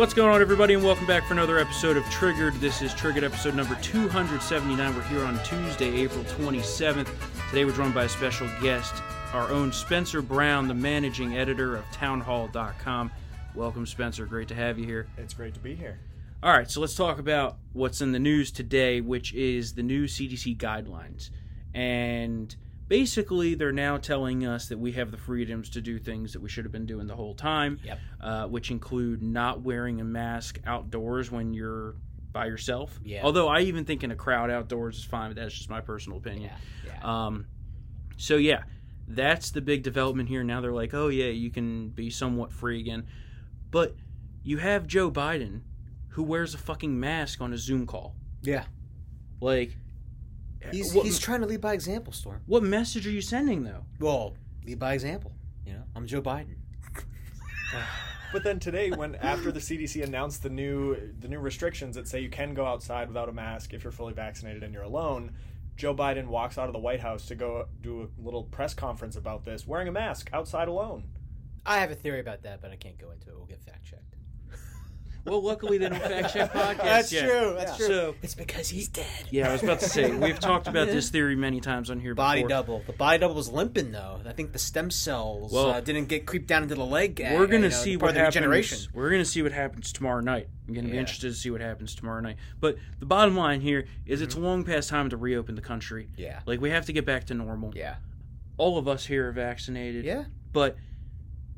What's going on, everybody, and welcome back for another episode of Triggered. This is Triggered episode number 279. We're here on Tuesday, April 27th. Today, we're joined by a special guest, our own Spencer Brown, the managing editor of townhall.com. Welcome, Spencer. Great to have you here. It's great to be here. All right, so let's talk about what's in the news today, which is the new CDC guidelines. And basically, they're now telling us that we have the freedoms to do things that we should have been doing the whole time, Yep. uh, which include not wearing a mask outdoors when you're by yourself. Yeah. Although I even think in a crowd outdoors is fine, but that's just my personal opinion. Yeah. Yeah. Um, so yeah, that's the big development here. Now they're like, oh yeah, you can be somewhat free again, but you have Joe Biden who wears a fucking mask on a Zoom call. yeah. Like, He's what, he's trying to lead by example, Storm. what message are you sending though? Well, lead by example. You know, I'm Joe Biden. But then today, when after the CDC announced the new the new restrictions that say you can go outside without a mask if you're fully vaccinated and you're alone, Joe Biden walks out of the White House to go do a little press conference about this, wearing a mask outside alone. I have a theory about that, but I can't go into it. We'll get fact checked. Well, luckily they don't fact check podcasts. That's yet. true. That's Yeah. true. So It's because he's dead. yeah, I was about to say we've talked about this theory many times on here. Body before. double. The body double was limping though. I think the stem cells Well, uh, didn't get creeped down into the leg. uh, We're gonna you know, see part what of the happens. regeneration. We're gonna see what happens tomorrow night. I'm gonna be Yeah. interested to see what happens tomorrow night. But the bottom line here is it's Mm-hmm. long past time to reopen the country. Yeah. Like we have to get back to normal. Yeah. All of us here are vaccinated. Yeah. But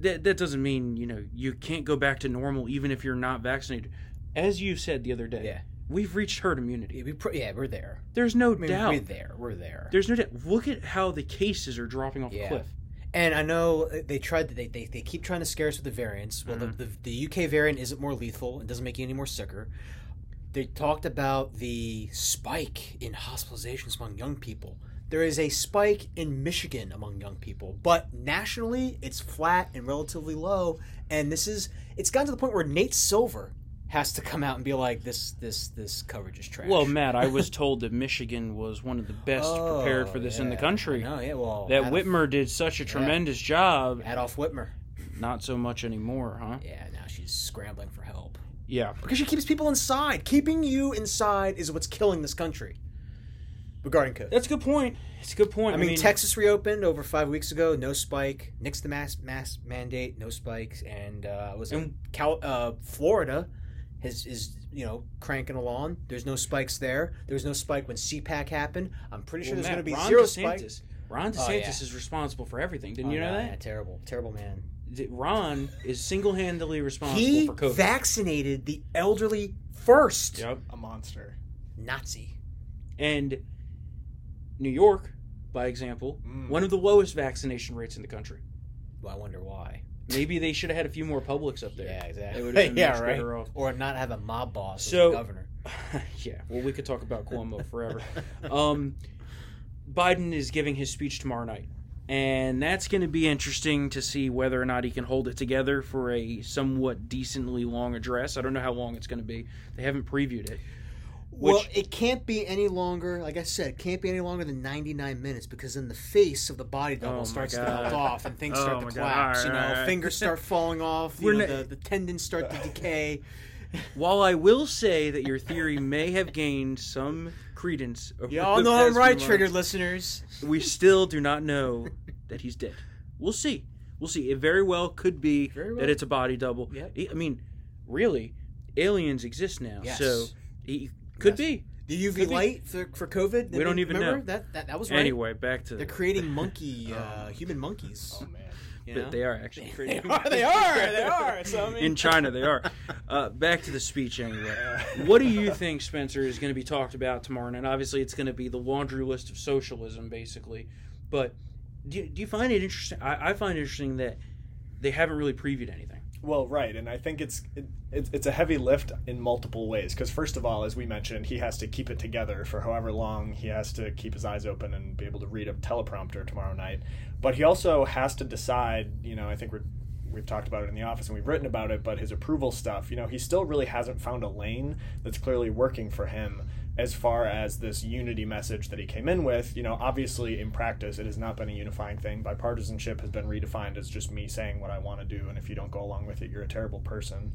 that that doesn't mean you know you can't go back to normal even if you're not vaccinated. As you said the other day, Yeah. we've reached herd immunity. We pr- yeah, we're there. There's no I mean, doubt. we're there. We're there. There's no doubt. Look at how the cases are dropping off Yeah. a cliff. And I know they tried they, they they keep trying to scare us with the variants. Well, Mm-hmm. the, the the UK variant isn't more lethal and doesn't make you any more sicker. They talked about the spike in hospitalizations among young people. There is a spike in Michigan among young people, but nationally it's flat and relatively low. And this is it's gotten to the point where Nate Silver has to come out and be like, "This this this coverage is trash." Well, Matt, I was told that Michigan was one of the best oh, prepared for this in the Oh, country. No, yeah, well, That Adolf, Whitmer did such a tremendous job. Adolf Whitmer. Not so much anymore, huh? Yeah, now she's scrambling for help. Yeah. Because she keeps people inside. Keeping you inside is what's killing this country. Regarding COVID. That's a good point. It's a good point. I mean, Texas reopened over five weeks ago, no spike. Nixed the mask mask mandate, no spikes, and uh, was in Cal- uh, Florida is is you know cranking along. There's no spikes there. There was no spike when CPAC happened. I'm pretty sure Well, there's going to be Ron zero DeSantis, spike. Ron DeSantis Oh, yeah. is responsible for everything. Didn't Oh, you know no, that? yeah, terrible, terrible man. Ron is single-handedly responsible He for COVID. vaccinated the elderly first. yep. A monster. Nazi. And New York, by example, Mm. one of the lowest vaccination rates in the country. Well, I wonder why. Maybe they should have had a few more Publix up there. Yeah, exactly. They would have been yeah, much right. better off. Or not have a mob boss So- governor. yeah, well, we could talk about Cuomo forever. Um, Biden is giving his speech tomorrow night, and that's going to be interesting to see whether or not he can hold it together for a somewhat decently long address. I don't know how long it's going to be. They haven't previewed it. Well, it can't be any longer. Like I said, it can't be any longer than 99 minutes because then the face of the body double Oh starts to melt off and things Oh start to collapse. All you know, right, fingers start falling off. You know, the, the tendons start to decay. While I will say that your theory may have gained some credence, over Y'all the know I'm right, triggered listeners. we still do not know that he's dead. We'll see. We'll see. It very well could be well. that it's a body double. Yep. I mean, really, aliens exist now, Yes. so he could Yes. be. The UV Could be. light for, for COVID. We don't even remember? know. That, that that was right. Anyway, back to They're the, creating monkey, uh, human monkeys. Oh man. you but know? they are actually They creating- are. They are. They are. So I mean, in China. They are. Uh, back to the speech anyway. What do you think, Spencer, is going to be talked about tomorrow And Obviously, it's going to be the laundry list of socialism, basically. But do you, do you find it interesting? I, I find it interesting that they haven't really previewed anything. Well, right, and I think it's it, it's it's a heavy lift in multiple ways. Because first of all, as we mentioned, he has to keep it together for however long. He has to keep his eyes open and be able to read a teleprompter tomorrow night. But he also has to decide. You know, I think we're we've talked about it in the office and we've written about it. But his approval stuff, you know, he still really hasn't found a lane that's clearly working for him. As far as this unity message that he came in with, you know, obviously in practice it has not been a unifying thing. Bipartisanship has been redefined as just me saying what I want to do, and if you don't go along with it, you're a terrible person.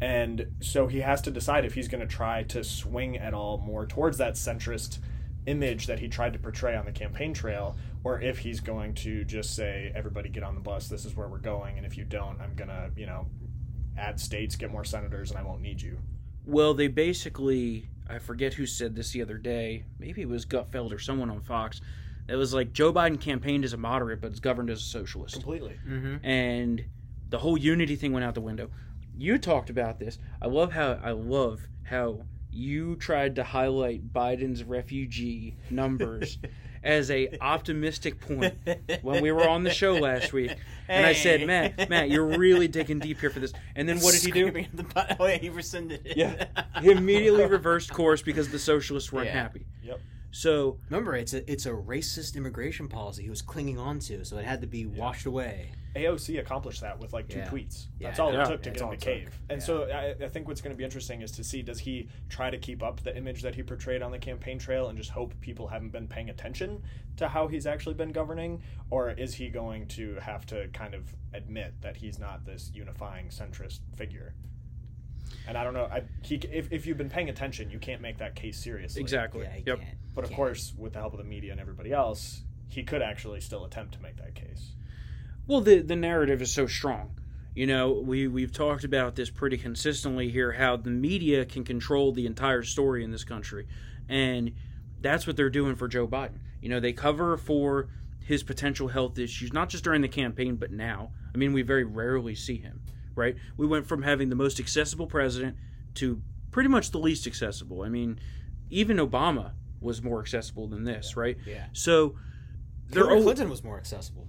And so he has to decide if he's going to try to swing at all more towards that centrist image that he tried to portray on the campaign trail, or if he's going to just say, everybody get on the bus, this is where we're going, and if you don't, I'm going to, you know, add states, get more senators, and I won't need you. Well, they basically, I forget who said this the other day. Maybe it was Gutfeld or someone on Fox. It was like Joe Biden campaigned as a moderate, but is governed as a socialist. Completely. Mm-hmm. And the whole unity thing went out the window. You talked about this. I love how I love how you tried to highlight Biden's refugee numbers as a optimistic point when we were on the show last week. And I said, Matt, Matt, you're really digging deep here for this. And then what did he do? Screaming the bu- oh yeah, he rescinded it. Yeah. He immediately reversed course because the socialists weren't Yeah. happy. Yep. So Remember, it's a it's a racist immigration policy he was clinging on to, so it had to be washed away. AOC accomplished that with like two Yeah. tweets. Yeah, That's all yeah. it took to That's get in the it cave. And Yeah. so I, I think what's going to be interesting is to see does he try to keep up the image that he portrayed on the campaign trail and just hope people haven't been paying attention to how he's actually been governing, or is he going to have to kind of admit that he's not this unifying centrist figure? And I don't know. I, he, if, if you've been paying attention, you can't make that case seriously. exactly. Yeah, yep. But of Can't. course, with the help of the media and everybody else, he could actually still attempt to make that case. Well, the the narrative is so strong. You know, we we've talked about this pretty consistently here. How the media can control the entire story in this country, and that's what they're doing for Joe Biden. You know, they cover for his potential health issues, not just during the campaign, but now. I mean, we very rarely see him. Right? We went from having the most accessible president to pretty much the least accessible. I mean, even Obama was more accessible than this, right? Yeah. So Hillary Clinton was more accessible.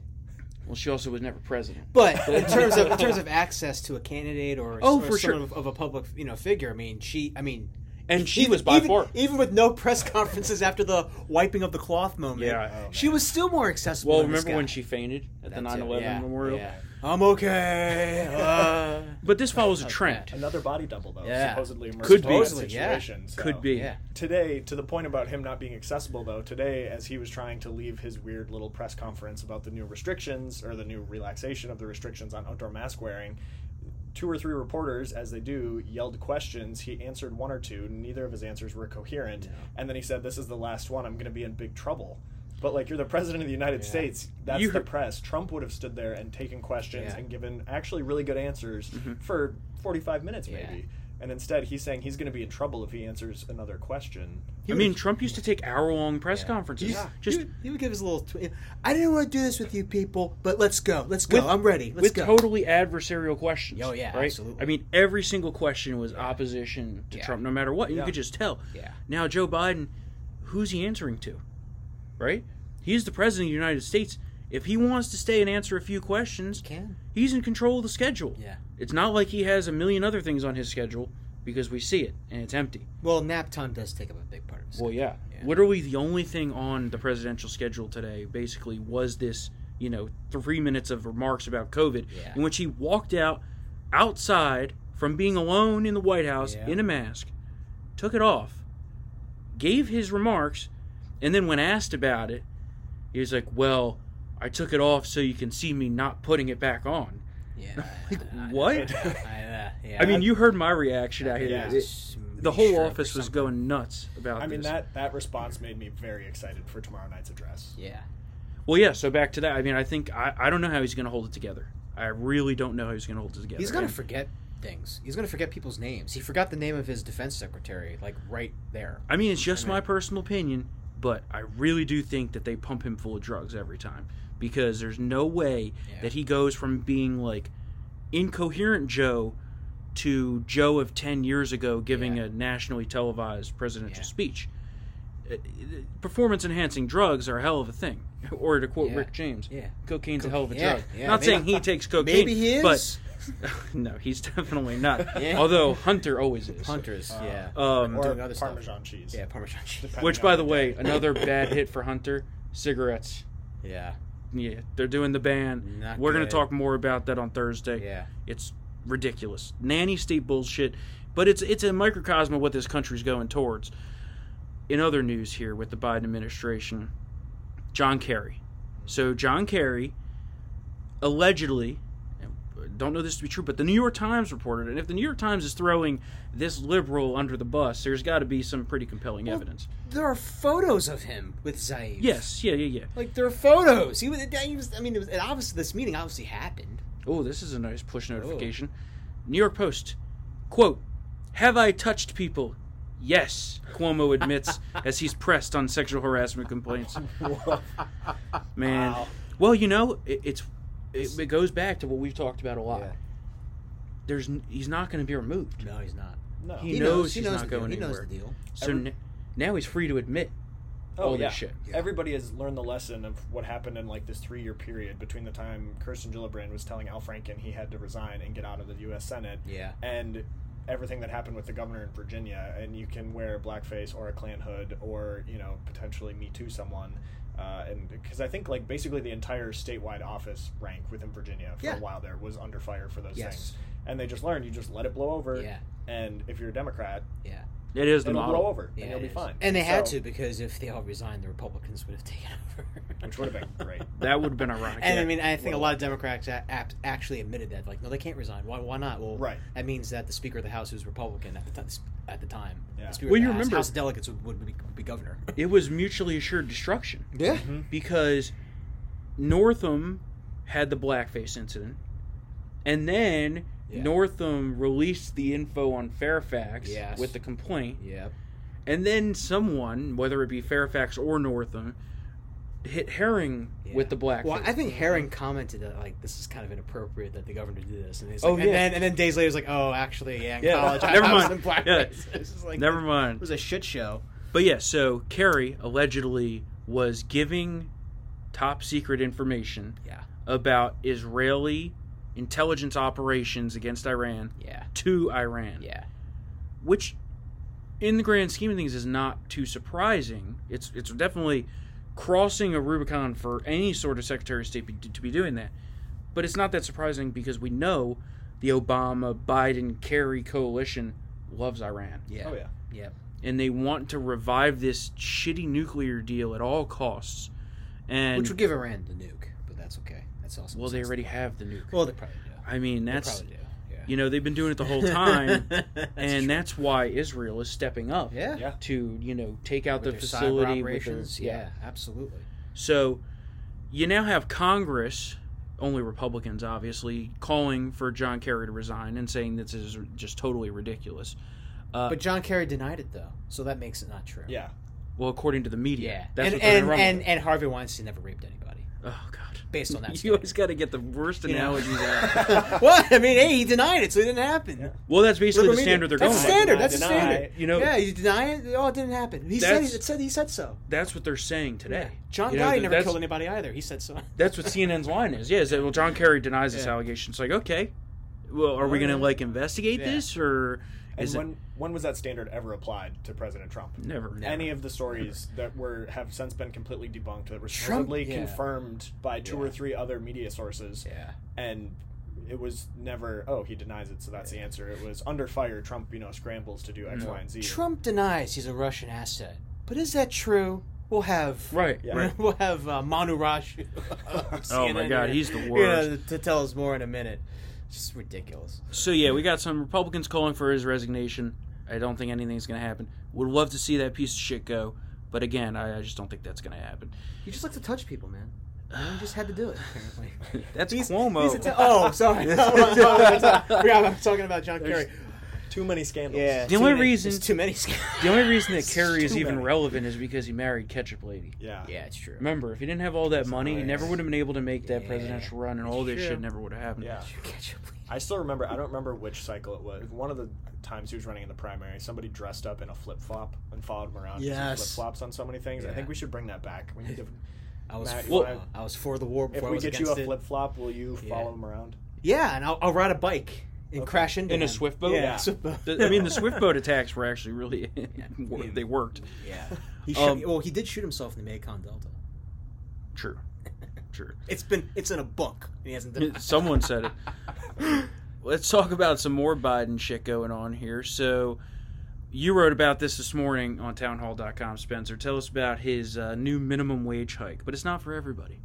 Well, she also was never president. But in terms of in terms of access to a candidate or Oh, or for sure. of, of a public you know figure, I mean, she, I mean, And she even- was by even, far. even with no press conferences after the wiping of the cloth moment. Yeah. Oh, she was still more accessible. Well, than this remember when she fainted at the 9/11 yeah, memorial? yeah. I'm okay. uh, But this follows a trend. Another body double, though, Yeah. supposedly immersed Could be. that Supposedly, yeah. so- Could be. yeah. Today, to the point about him not being accessible, though, today, as he was trying to leave his weird little press conference about the new restrictions or the new relaxation of the restrictions on outdoor mask wearing, two or three reporters, as they do, yelled questions. He answered one or two. Neither of his answers were coherent. And then he said, This is the last one. I'm going to be in big trouble. But, like, you're the president of the United Yeah. States. That's You the press. Trump would have stood there and taken questions Yeah. and given actually really good answers mm-hmm. for 45 minutes, Yeah. maybe. And instead, he's saying he's going to be in trouble if he answers another question. I mean, Trump used to take hour long press Yeah. conferences. Yeah. Just he would, he would give his little. Tw- I didn't want to do this with you people, but let's go. Let's go. With- I'm ready. Let's with go. totally adversarial questions. Oh, yeah, right? absolutely. I mean, every single question was opposition to Yeah. Trump, no matter what. You could just tell. Yeah. Now, Joe Biden, who's he answering to? Right? He's the president of the United States. If he wants to stay and answer a few questions, he Can. he's in control of the schedule. Yeah. It's not like he has a million other things on his schedule because we see it and it's empty. Well, nap time does take up a big part of his. Well, yeah. Yeah. Literally, the only thing on the presidential schedule today basically was this, you know, three minutes of remarks about COVID, Yeah. in which he walked out outside from being alone in the White House Yeah. in a mask, took it off, gave his remarks, and then when asked about it, he was like, "Well, I took it off so you can see me not putting it back on." Yeah. Like, I- I- what? I, uh, yeah. I mean, you heard my reaction out here. Yeah. It- the whole office was going nuts about I mean, this. that, that response made me very excited for tomorrow night's address. Yeah. Well, yeah. So back to that. I mean, I think I, I don't know how he's going to hold it together. I really don't know how he's going to hold it together. He's gonna forget things. He's gonna forget people's names. He forgot the name of his defense secretary, like right there. I mean, it's just I mean- my personal opinion, but I really do think that they pump him full of drugs every time because there's no way Yeah. that he goes from being like incoherent Joe to Joe of 10 years ago giving Yeah. a nationally televised presidential Yeah. speech. Performance enhancing drugs are a hell of a thing. Or to quote Yeah. Rick James, Yeah. cocaine's a hell of a yeah, drug. yeah, Not maybe- saying he takes cocaine. Maybe he is. But no, he's definitely not. Yeah. Although Hunter always is. Hunters. Uh, yeah. Um, Or doing other stuff. Parmesan cheese. yeah. Parmesan cheese. depending which, by the the way, another bad hit for Hunter cigarettes. Yeah. Yeah, they're doing the ban. Not We're going to talk more about that on Thursday. Yeah. It's ridiculous. Nanny state bullshit. But it's it's a microcosm of what this country's going towards. In other news here with the Biden administration, John Kerry. So John Kerry allegedly don't know this to be true, but the New York Times reported it. And if the New York Times is throwing this liberal under the bus, there's got to be some pretty compelling evidence. There are photos of him with Zarif. Yes, yeah, yeah, yeah. Like there are photos. He was. He was I mean, it was, it obviously this meeting obviously happened. Oh, this is a nice push oh. notification. New York Post. Quote, Have I touched people? Yes, Cuomo admits as he's pressed on sexual harassment complaints. Man. Wow. Well, you know, it, it's it, it goes back to what we've talked about a lot. Yeah. There's he's not going to be removed. No, he's not. No. He knows he he's knows not the going deal. He knows the deal. So Every- n- now he's free to admit oh, all Oh yeah. this shit. Yeah. Everybody has learned the lesson of what happened in like this three-year period between the time Kirsten Gillibrand was telling Al Franken he had to resign and get out of the U.S. Senate, Yeah. and everything that happened with the governor in Virginia. And you can wear blackface or a Klan hood, or you know potentially Me Too someone. Uh, and because I think like basically the entire statewide office rank within Virginia for Yeah. a while there was under fire for those Yes. things, and they just learned you just let it blow over. Yeah. And if you're a Democrat, Yeah. It is the it'll model. blow over, Yeah, and you'll be is. fine. And they had to because if they all resigned, the Republicans would have taken over. which would have been great. That would have been ironic. And yeah. I mean, I think a lot of Democrats actually admitted that, like, no, they can't resign. Why? Why not? Well, Right. That means that the Speaker of the House, who's Republican at the time, at the time, Yeah. the Speaker Well, of you House, remember- House Delegates would, would, be, would be governor. it was mutually assured destruction. Yeah. Mm-hmm. because Northam had the blackface incident, and then Yeah. Northam released the info on Fairfax Yes. with the complaint, Yeah. and then someone, whether it be Fairfax or Northam, hit Herring with the black. Well, I think Herring commented that like this is kind of inappropriate that the governor did this, and he's Oh, like, yeah. and, then, and then days later he's like, oh, actually, yeah, in Yeah. college, I Never I was mind. in blackface. Yeah. Like, Never It was a shit show. But yeah, so Kerry allegedly was giving top secret information Yeah. about Israeli intelligence operations against Iran Yeah. to Iran. Yeah. which in the grand scheme of things is not too surprising. It's it's definitely crossing a Rubicon for any sort of Secretary of State be, to be doing that. But it's not that surprising because we know the Obama, Biden, Kerry coalition loves Iran. Yeah. Oh yeah. Yeah. And they want to revive this shitty nuclear deal at all costs. And Which would give Iran the nuke, but that's okay. That's also well, they already have the nuke. Well, they probably do. I mean, They that's probably do. Yeah. you know they've been doing it the whole time, That's and true. that's why Israel is stepping up. yeah. Yeah. to you know take out With the their cyber facility with their, operations. yeah. absolutely. So you now have Congress, only Republicans obviously, calling for John Kerry to resign and saying this is just totally ridiculous. Uh, But John Kerry denied it though, so that makes it not true. Yeah. well, according to the media, Yeah. that's and what and, gonna and, and Harvey Weinstein never raped anybody. Oh god, based on that you story. always got to get the worst You analogies out. what? I mean, hey, he denied it, so it didn't happen. Well, that's basically Look the standard did. they're That's going. the standard. Deny, That's the deny. standard. You know, yeah, you deny it. Oh, it didn't happen. He said. That's- It said he said so. that's what they're saying today. John You know, Guy th- never that's- killed anybody either. He said so. That's what CNN's line is. Yeah, is that well, John Kerry denies this allegation. It's like, okay, well, are we going to like investigate Yeah. this or And is when when was that standard ever applied to President Trump? never? Never. Any of the stories that were have since been completely debunked that were Trump- supposedly yeah. confirmed by two Yeah. or three other media sources, Yeah. and it was never. Oh, he denies it, so that's the answer. It was under fire. Trump, you know, scrambles to do X, Y, and Z. Trump denies he's a Russian asset, but is that true? We'll have Right, Yeah. right. We'll have uh, Manu Raju. Oh my God, he's the You know, worst. to tell us more in a minute. Just ridiculous. So yeah, we got some Republicans calling for his resignation. I don't think anything's going to happen. Would love to see that piece of shit go, but again, I, I just don't think that's going to happen. You just like to touch people, man. You just had to do it. Apparently. That's He's- Cuomo. he's a t- oh, sorry. Forgot I'm talking about John Kerry. Too many scandals. Yeah. The too only many- reason- too many. scandals. the only reason that It's Kerry is even many. relevant is because he married Ketchup Lady. Yeah. Yeah, it's true. Remember, if he didn't have all that money, he never would have been able to make that Yeah. presidential run, and all this True. shit never would have happened. Yeah. Ketchup. Lady. I still remember. I don't remember which cycle it was. One of the times he was running in the primary, somebody dressed up in a flip flop and followed him around. Yes. Flip flops on so many things. I think we should bring that back. We need to, I was Matt, for, wanna- I was for the war if before I we get you a flip flop, will you Yeah. follow him around? Yeah, and I'll, I'll ride a bike and Okay. crash into In a swift boat? Yeah, Yeah. swift boat. I mean, the swift boat attacks were actually really Yeah. they worked. Yeah, he Um, shot, well, he did shoot himself in the Mekong Delta. True, true. It's been it's in a book. And he hasn't done Someone said it. Let's talk about some more Biden shit going on here. So, you wrote about this this morning on townhall.com, Spencer. Tell us about his uh, new minimum wage hike, but it's not for everybody.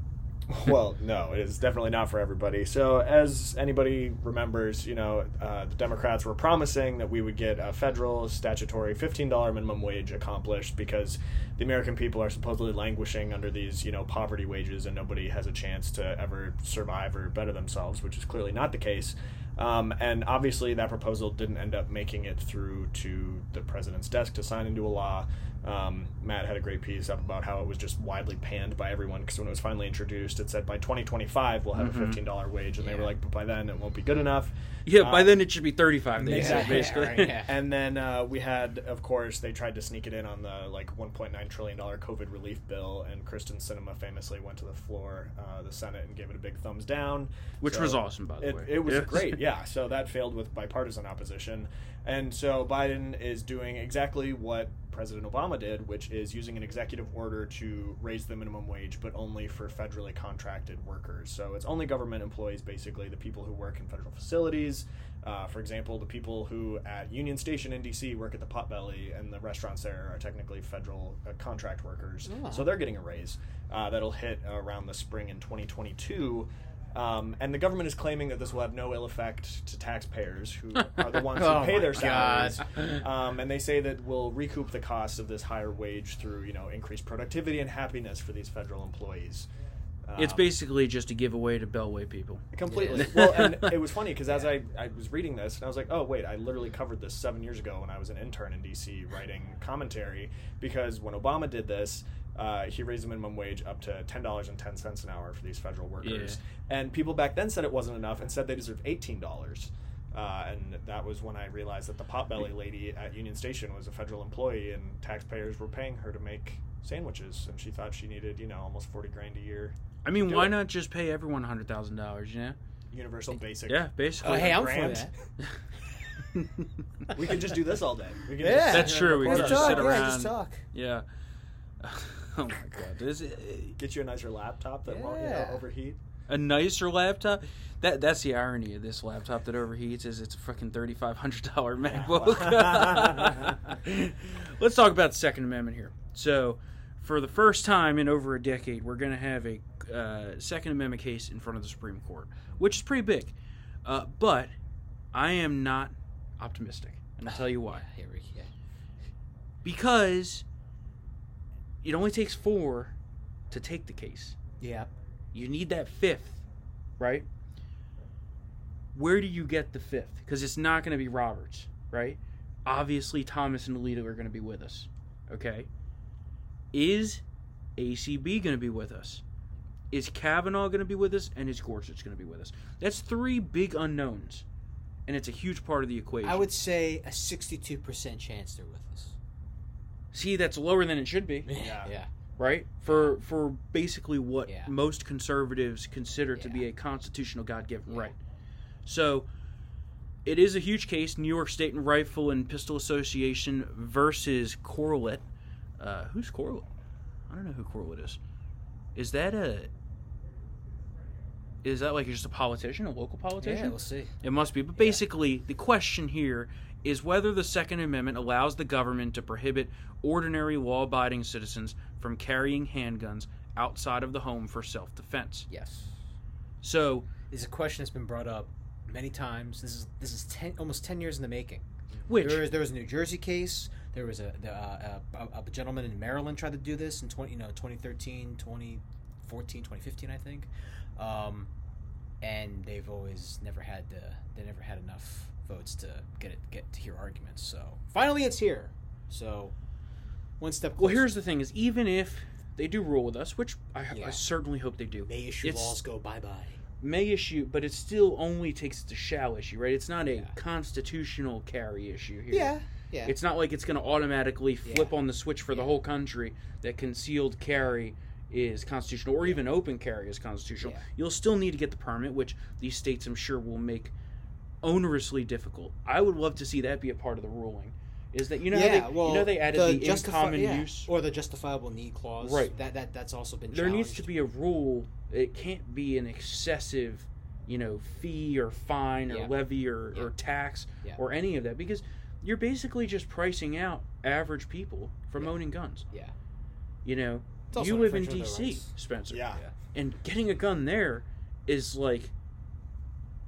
well, no, it is definitely not for everybody. So, as anybody remembers, you know, uh, the Democrats were promising that we would get a federal statutory $15 minimum wage accomplished because the American people are supposedly languishing under these, you know, poverty wages and nobody has a chance to ever survive or better themselves, which is clearly not the case. Um, and obviously, that proposal didn't end up making it through to the president's desk to sign into a law. Um, Matt had a great piece up about how it was just widely panned by everyone because when it was finally introduced, it said by 2025 we'll have a $15 wage, and they were like, but by then it won't be good enough. Yeah, by Uh, then it should be 35 they said, basically. Yeah. And then uh, we had, of course, they tried to sneak it in on the like 1.9 trillion dollar COVID relief bill, and Kyrsten Sinema famously went to the floor, uh, the Senate, and gave it a big thumbs down, Which So was awesome, by the it, way. It was Yeah. great, yeah. So that failed with bipartisan opposition, and so Biden is doing exactly what President Obama did, which is using an executive order to raise the minimum wage, but only for federally contracted workers. So it's only government employees, basically, the people who work in federal facilities. Uh, for example, the people who at Union Station in DC work at the Potbelly and the restaurants there are technically federal uh, contract workers. Oh. So they're getting a raise uh, that'll hit around the spring in 2022. Um, and the government is claiming that this will have no ill effect to taxpayers who are the ones who Oh pay their salaries. Um, and they say that we'll recoup the cost of this higher wage through, you know, increased productivity and happiness for these federal employees. It's Um, basically just a giveaway to Beltway people. Completely. Yeah. well, and it was funny because as I, I was reading this, and I was like, oh, wait, I literally covered this seven years ago when I was an intern in DC writing commentary. Because when Obama did this, uh, he raised the minimum wage up to $10.10 an hour for these federal workers. And people back then said it wasn't enough and said they deserved $18. Uh, and that was when I realized that the potbelly lady at Union Station was a federal employee and taxpayers were paying her to make sandwiches. And she thought she needed, you know, almost 40 grand a year. I mean, why it. not just pay everyone $100,000, you know? Universal basic. Yeah, basically. Oh, hey, I'm for that. We could just do this all day. We could Yeah. just That's sit true, we and could just talk. sit ourselves. Yeah, around. just talk. Yeah. Oh my god. Is it, Get you a nicer laptop that won't you know, Yeah. overheat. a nicer laptop? That that's the irony of this laptop that overheats is it's a fucking thirty five hundred dollar MacBook. Let's talk about the Second Amendment here. So, for the first time in over a decade, we're going to have a uh, Second Amendment case in front of the Supreme Court, which is pretty big. Uh, but I am not optimistic, and I'll tell you why. Here we yeah. Because it only takes four to take the case. Yeah. You need that fifth, right? Where do you get the fifth? Because it's not going to be Roberts, right? Obviously, Thomas and Alito are going to be with us. Okay. Is ACB going to be with us? Is Kavanaugh going to be with us? And is Gorsuch going to be with us? That's three big unknowns, and it's a huge part of the equation. I would say a 62% chance they're with us. See that's lower than it should be. Yeah. Yeah. right? For for basically what Yeah. most conservatives consider to be a constitutional God-given Yeah. right. So it is a huge case. New York State and Rifle and Pistol Association versus Corlett. Uh, who's Corlett? I don't know who Corlett is. Is that a? Is that like just a politician, a local politician? Yeah, we'll see. It must be. But basically, the question here is whether the Second Amendment allows the government to prohibit ordinary law abiding citizens from carrying handguns outside of the home for self defense. Yes. So, This is a question that's been brought up many times. This is this is ten, almost 10 years in the making. which There was, there was a New Jersey case. There was a, the, uh, a, a gentleman in Maryland tried to do this in 20, you know, 2013, 2014, 2015, I think. Um, and they've always never had the, they never had enough votes to get it get to hear arguments. So finally, it's here. So one step. Closer. well, here's the thing: is even if they do rule with us, which I, Yeah. I certainly hope they do, may issue it's- laws go bye bye. may issue, but it still only takes it to shall issue, right? It's not a Yeah. constitutional carry issue here. Yeah, yeah. It's not like it's going to automatically flip Yeah. on the switch for the whole country that concealed carry is constitutional or even open carry is constitutional. You'll still need to get the permit, which these states I'm sure will make onerously difficult. I would love to see that be a part of the ruling. Is that you know yeah, how they, well, you know they added the, justifi- common yeah, use. or the justifiable need clause. Right. That that that's also been. there needs to be a rule. It can't be an excessive, you know, fee or fine or Yeah. levy or, Yeah. or tax Yeah. or any of that because you're basically just pricing out average people from Yeah. owning guns. Yeah. You know, you live in infringement of their DC. Spencer. Yeah. Yeah. And getting a gun there is like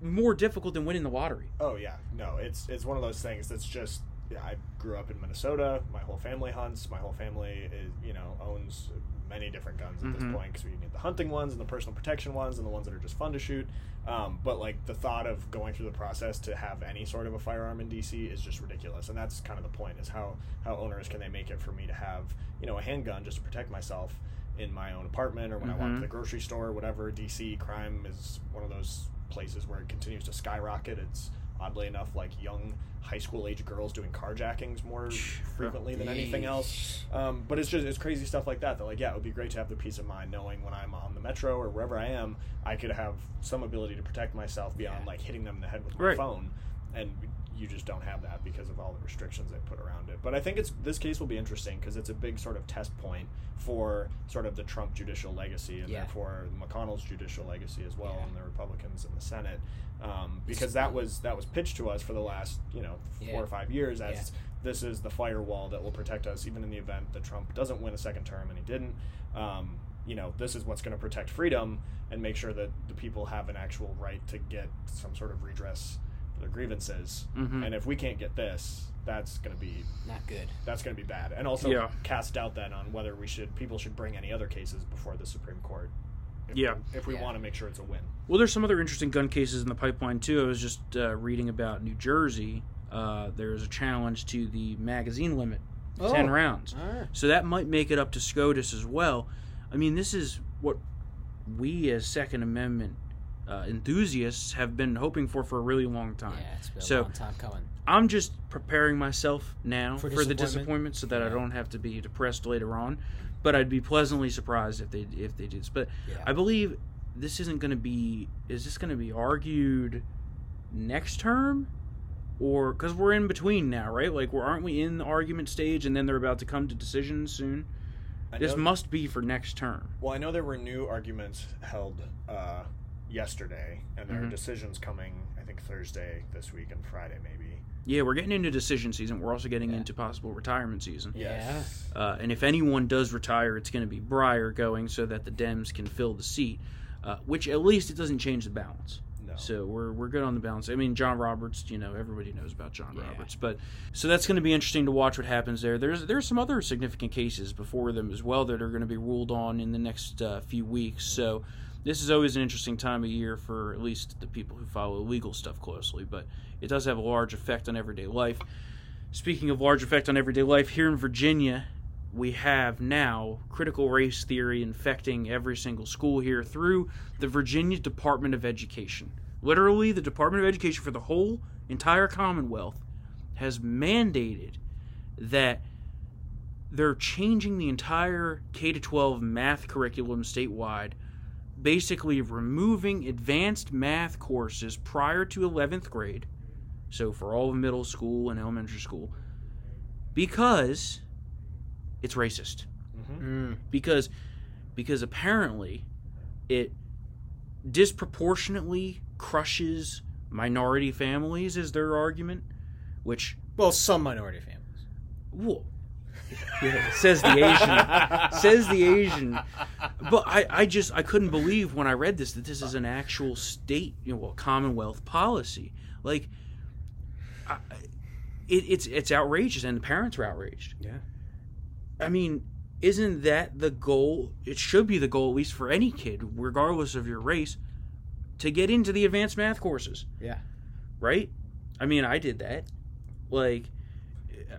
more difficult than winning the lottery. Oh yeah, no, it's it's one of those things that's just. Yeah, I grew up in Minnesota. My whole family hunts. My whole family is, you know, owns many different guns at Mhm. this point because we need the hunting ones and the personal protection ones and the ones that are just fun to shoot. Um, but like the thought of going through the process to have any sort of a firearm in DC is just ridiculous, and that's kind of the point: is how how owners can they make it for me to have you know a handgun just to protect myself in my own apartment or when I walk to the grocery store, or whatever. DC crime is one of those places where it continues to skyrocket. It's oddly enough like young high school age girls doing carjackings more frequently than anything else. Um, but it's just it's crazy stuff like that. That like yeah, it would be great to have the peace of mind knowing when I'm on the metro or wherever I am, I could have some ability to protect myself beyond Yeah. like hitting them in the head with my Right. phone. And you just don't have that because of all the restrictions they put around it. But I think it's this case will be interesting because it's a big sort of test point for sort of the Trump judicial legacy and Yeah. therefore McConnell's judicial legacy as well, Yeah. and the Republicans in the Senate, um, because that was that was pitched to us for the last you know four Yeah. or five years as this is the firewall that will protect us even in the event that Trump doesn't win a second term, and he didn't. Um, you know, this is what's going to protect freedom and make sure that the people have an actual right to get some sort of redress for their grievances. Mhm. And if we can't get this, that's going to be Not good. that's going to be bad, and also Yeah. cast doubt then on whether we should people should bring any other cases before the Supreme Court. If Yeah. we, if we Yeah. want to make sure it's a win. Well, there's some other interesting gun cases in the pipeline too. I was just uh, reading about New Jersey. Uh, there's a challenge to the magazine limit, Oh. ten rounds. Alright. So that might make it up to SCOTUS as well. I mean, this is what we as Second Amendment uh, enthusiasts have been hoping for for a really long time. Yeah, it's been So- a long time coming. I'm just preparing myself now For for, the disappointment? disappointment, so that I don't have to be depressed later on. But I'd be pleasantly surprised if they if they did. But Yeah. I believe this isn't going to be. Is this going to be argued next term, or because we're in between now, right? Like, we're aren't we in the argument stage, and then they're about to come to decisions soon? I This know- must be for next term. Well, I know there were new arguments held uh, yesterday, and there are Mhm. decisions coming. I think Thursday this week and Friday maybe. Yeah, we're getting into decision season. We're also getting Yeah. into possible retirement season. Yeah. Uh, and if anyone does retire, it's going to be Breyer going so that the Dems can fill the seat, uh, which at least it doesn't change the balance. No. So we're, we're good on the balance. I mean, John Roberts, you know, everybody knows about John Yeah. Roberts, but so that's going to be interesting to watch what happens there. There's there's some other significant cases before them as well that are going to be ruled on in the next uh, few weeks. So this is always an interesting time of year for at least the people who follow legal stuff closely, but it does have a large effect on everyday life. Speaking of large effect on everyday life, here in Virginia, we have now critical race theory infecting every single school here through the Virginia Department of Education. Literally, the Department of Education for the whole entire Commonwealth has mandated that they're changing the entire K 12 math curriculum statewide, basically removing advanced math courses prior to 11th grade, so for all of middle school and elementary school, because it's racist hmm Mm. because because apparently it disproportionately crushes minority families is their argument which Well, some minority families. well, yeah, says the asian says the asian but I, I just i couldn't believe when i read this that this is an actual state you know well, commonwealth policy like I, it, it's it's outrageous and the parents are outraged Yeah. I mean, isn't that the goal? It should be the goal, at least for any kid, regardless of your race, to get into the advanced math courses, Yeah. right? I mean, I did that. Like,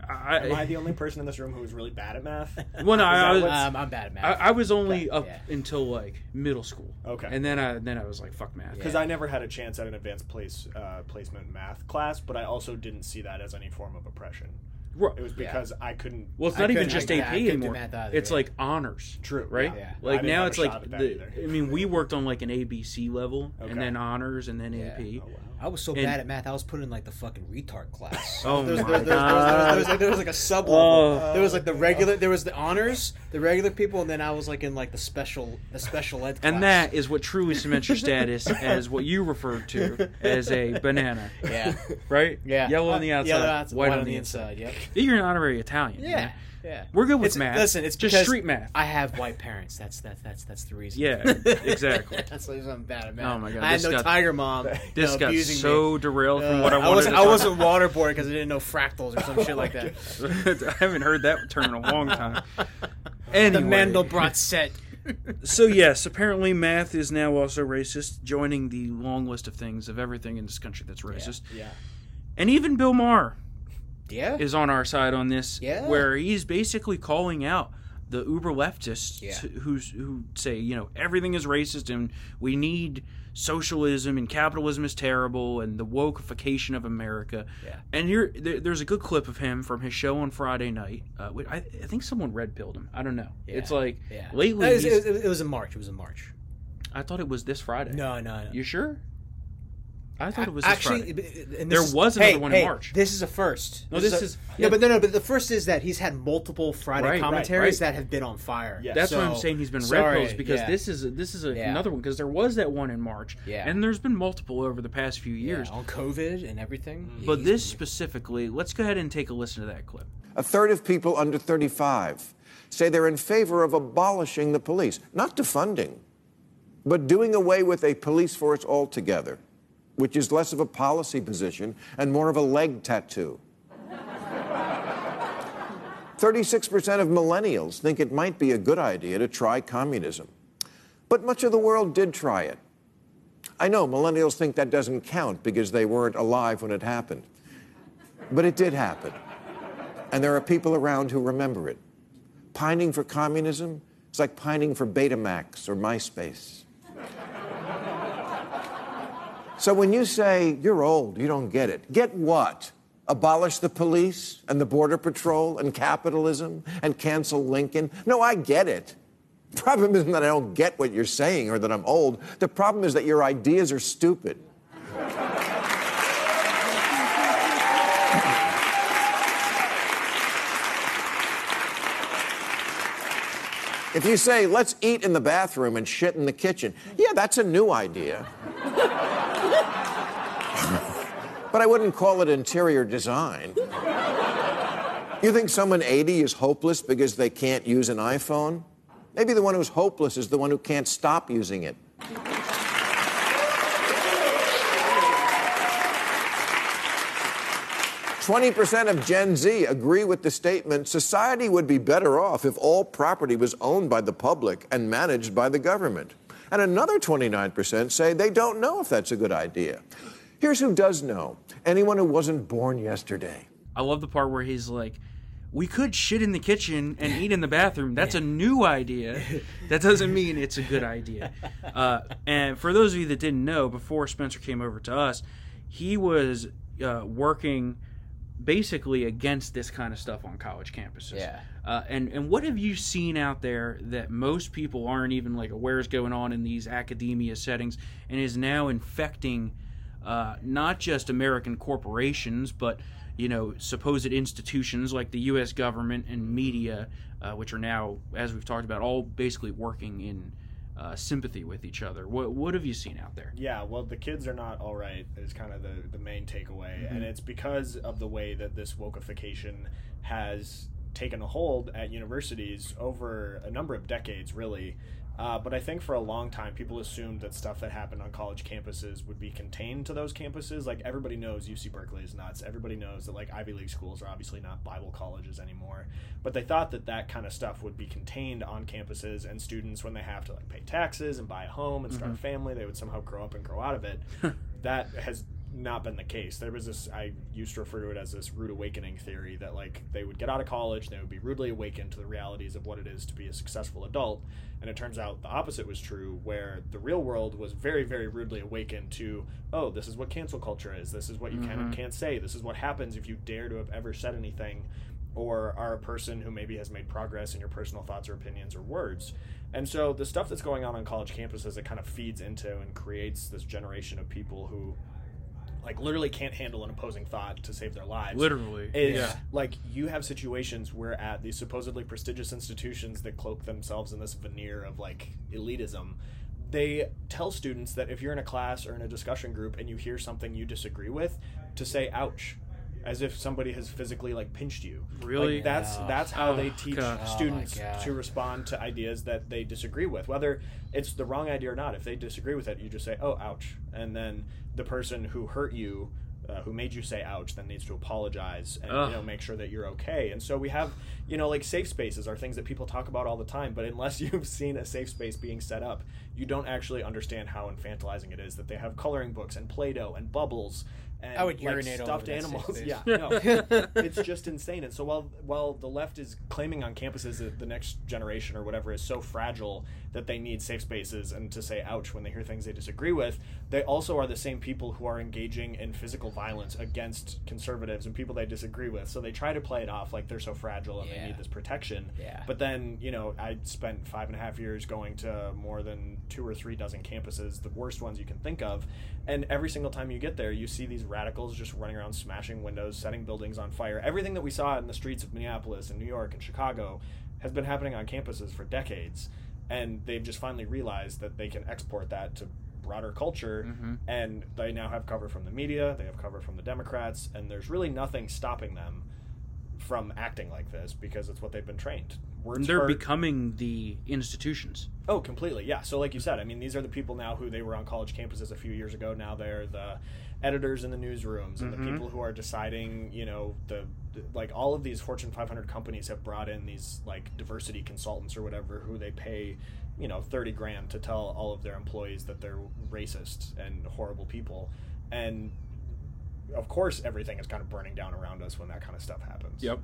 I, Am I the only person in this room who is really bad at math? well, no, Is I, was, Um, I'm bad at math. I, I was only But, up yeah. until like middle school, Okay. and then I then I was like, fuck math. Because Yeah. I never had a chance at an advanced place uh, placement math class, but I also didn't see that as any form of oppression. Right. It was Yeah. because I couldn't. Well, it's I not even couldn't- just I- AP I couldn't do anymore. math either, it's yeah. like honors. True. right? Yeah. I Like didn't now have it's a like at that the, either. I mean, we worked on like an ABC level Okay. and then honors and then Yeah. AP. Oh wow. I was so And- bad at math, I was put in like the fucking retard class. Oh there was, my there, there was- there was- there was like, there was like a sub level. Oh. There was like the regular, there was the honors, the regular people, and then I was like in like the special, the special ed. Class. And that is what truly cements your status as what you referred to as a banana, yeah, right? yeah, Yellow on the outside, yellow outside, white, on the inside. Yep. You're an honorary Italian. Yeah. Yeah. We're good with It's- math. Listen, it's just street math. I have white parents. That's that's that's that's the reason. Yeah, exactly. that's why I'm bad at math. Oh my God, I had no got- tiger mom. you This know, got so me. derailed from Uh, what I wanted. wasn't. to I wasn't waterboarded because I didn't know fractals or some shit like that. I haven't heard that term in a long time. Anyway, The Mandelbrot set. so yes, apparently math is now also racist, joining the long list of things of everything in this country that's racist. Yeah. And even Bill Maher Yeah. is on our side on this, Yeah. where he's basically calling out the uber leftists Yeah. who's who say you know everything is racist and we need socialism and capitalism is terrible and the wokeification of America. Yeah. And here there, there's a good clip of him from his show on Friday night. Uh, I, I think someone red pilled him. I don't know. Yeah. It's like Yeah. lately. It was, it, was- it was in March. It was in March. I thought it was this Friday. No, no, no. You sure? I thought it was actually. Friday. and There this is- was another hey, one in March. This is a first. No, this a- is- yeah, yeah. but no, no. But the first is that he's had multiple Friday Right, right, commentaries right. that have been on fire. Yeah. That's why I'm saying he's been red sorry, pills because yeah. this is a, this is a, Yeah. another one because there was that one in March, Yeah. and there's been multiple over the past few Yeah, years. on COVID and everything. Mm-hmm. But this specifically, let's go ahead and take a listen to that clip. A third of people under 35 say they're in favor of abolishing the police, not defunding, but doing away with a police force altogether, which is less of a policy position and more of a leg tattoo. 36% of millennials think it might be a good idea to try communism. But much of the world did try it. I know millennials think that doesn't count because they weren't alive when it happened. But it did happen. And there are people around who remember it. Pining for communism is like pining for Betamax or MySpace. So when you say you're old, you don't get it, get what? Abolish the police and the Border Patrol and capitalism and cancel Lincoln? No, I get it. The problem isn't that I don't get what you're saying or that I'm old. The problem is that your ideas are stupid. If you say, let's eat in the bathroom and shit in the kitchen, yeah, that's a new idea. But I wouldn't call it interior design. You think someone 80 is hopeless because they can't use an iPhone? Maybe the one who's hopeless is the one who can't stop using it. Twenty percent of Gen Z agree with the statement society would be better off if all property was owned by the public and managed by the government. And another 29% say they don't know if that's a good idea. Here's who does know anyone who wasn't born yesterday. I love the part where he's like, "We could shit in the kitchen and eat in the bathroom. That's a new idea. That doesn't mean it's a good idea." Uh, and for those of you that didn't know, before Spencer came over to us, he was uh, working basically against this kind of stuff on college campuses. Yeah. Uh, and and what have you seen out there that most people aren't even like aware is going on in these academia settings and is now infecting uh, not just American corporations but you know supposed institutions like the U.S. government and media, uh, which are now, as we've talked about, all basically working in uh, sympathy with each other. What what have you seen out there? Yeah, well, the kids are not all right is kind of the, the main takeaway. And it's because of the way that this wokeification has taken a hold at universities over a number of decades, really. Uh, but I think for a long time, people assumed that stuff that happened on college campuses would be contained to those campuses. Like everybody knows UC Berkeley is nuts. Everybody knows that like Ivy League schools are obviously not Bible colleges anymore. But they thought that that kind of stuff would be contained on campuses, and students, when they have to like pay taxes and buy a home and start a family, they would somehow grow up and grow out of it. that has not been the case. There was this I used to refer to it as this rude awakening theory that like they would get out of college, they would be rudely awakened to the realities of what it is to be a successful adult. And it turns out the opposite was true, where the real world was very, very rudely awakened to, oh, this is what cancel culture is. This is what you can and can't say. This is what happens if you dare to have ever said anything or are a person who maybe has made progress in your personal thoughts or opinions or words. And so the stuff that's going on on college campuses, it kind of feeds into and creates this generation of people who like literally can't handle an opposing thought to save their lives. Literally. is Yeah. like you have situations where at these supposedly prestigious institutions that cloak themselves in this veneer of like elitism they tell students that if you're in a class or in a discussion group and you hear something you disagree with to say ouch as if somebody has physically like pinched you Really? Like, that's Yeah. that's how oh, they Oh, teach God. Oh, students God. to respond to ideas that they disagree with whether it's the wrong idea or not if they disagree with it you just say oh ouch and then the person who hurt you uh, who made you say ouch then needs to apologize and Ugh. you know make sure that you're okay and so we have you know like safe spaces are things that people talk about all the time but unless you've seen a safe space being set up you don't actually understand how infantilizing it is that they have coloring books and play-doh and bubbles and I would like, urinate stuffed over animals space. yeah no it's just insane. And so while while the left is claiming on campuses that the next generation or whatever is so fragile that they need safe spaces and to say ouch when they hear things they disagree with, they also are the same people who are engaging in physical violence against conservatives and people they disagree with. So they try to play it off like they're so fragile and they need this protection. Yeah. But then, you know, I spent five and a half years going to more than two or three dozen campuses, the worst ones you can think of. And every single time you get there, you see these radicals just running around smashing windows, setting buildings on fire. Everything that we saw in the streets of Minneapolis and New York and Chicago has been happening on campuses for decades. And they've just finally realized that they can export that to broader culture. Mhm. And they now have cover from the media, they have cover from the Democrats, and there's really nothing stopping them from acting like this because it's what they've been trained. Words they're hurt. becoming the institutions. Oh, completely. Yeah. So, like you said, I mean, these are the people now who they were on college campuses a few years ago. Now they're the editors in the newsrooms and Mhm. the people who are deciding, you know, the like all of these Fortune 500 companies have brought in these like diversity consultants or whatever who they pay, you know, 30 grand to tell all of their employees that they're racist and horrible people. And of course, everything is kind of burning down around us when that kind of stuff happens. Yep.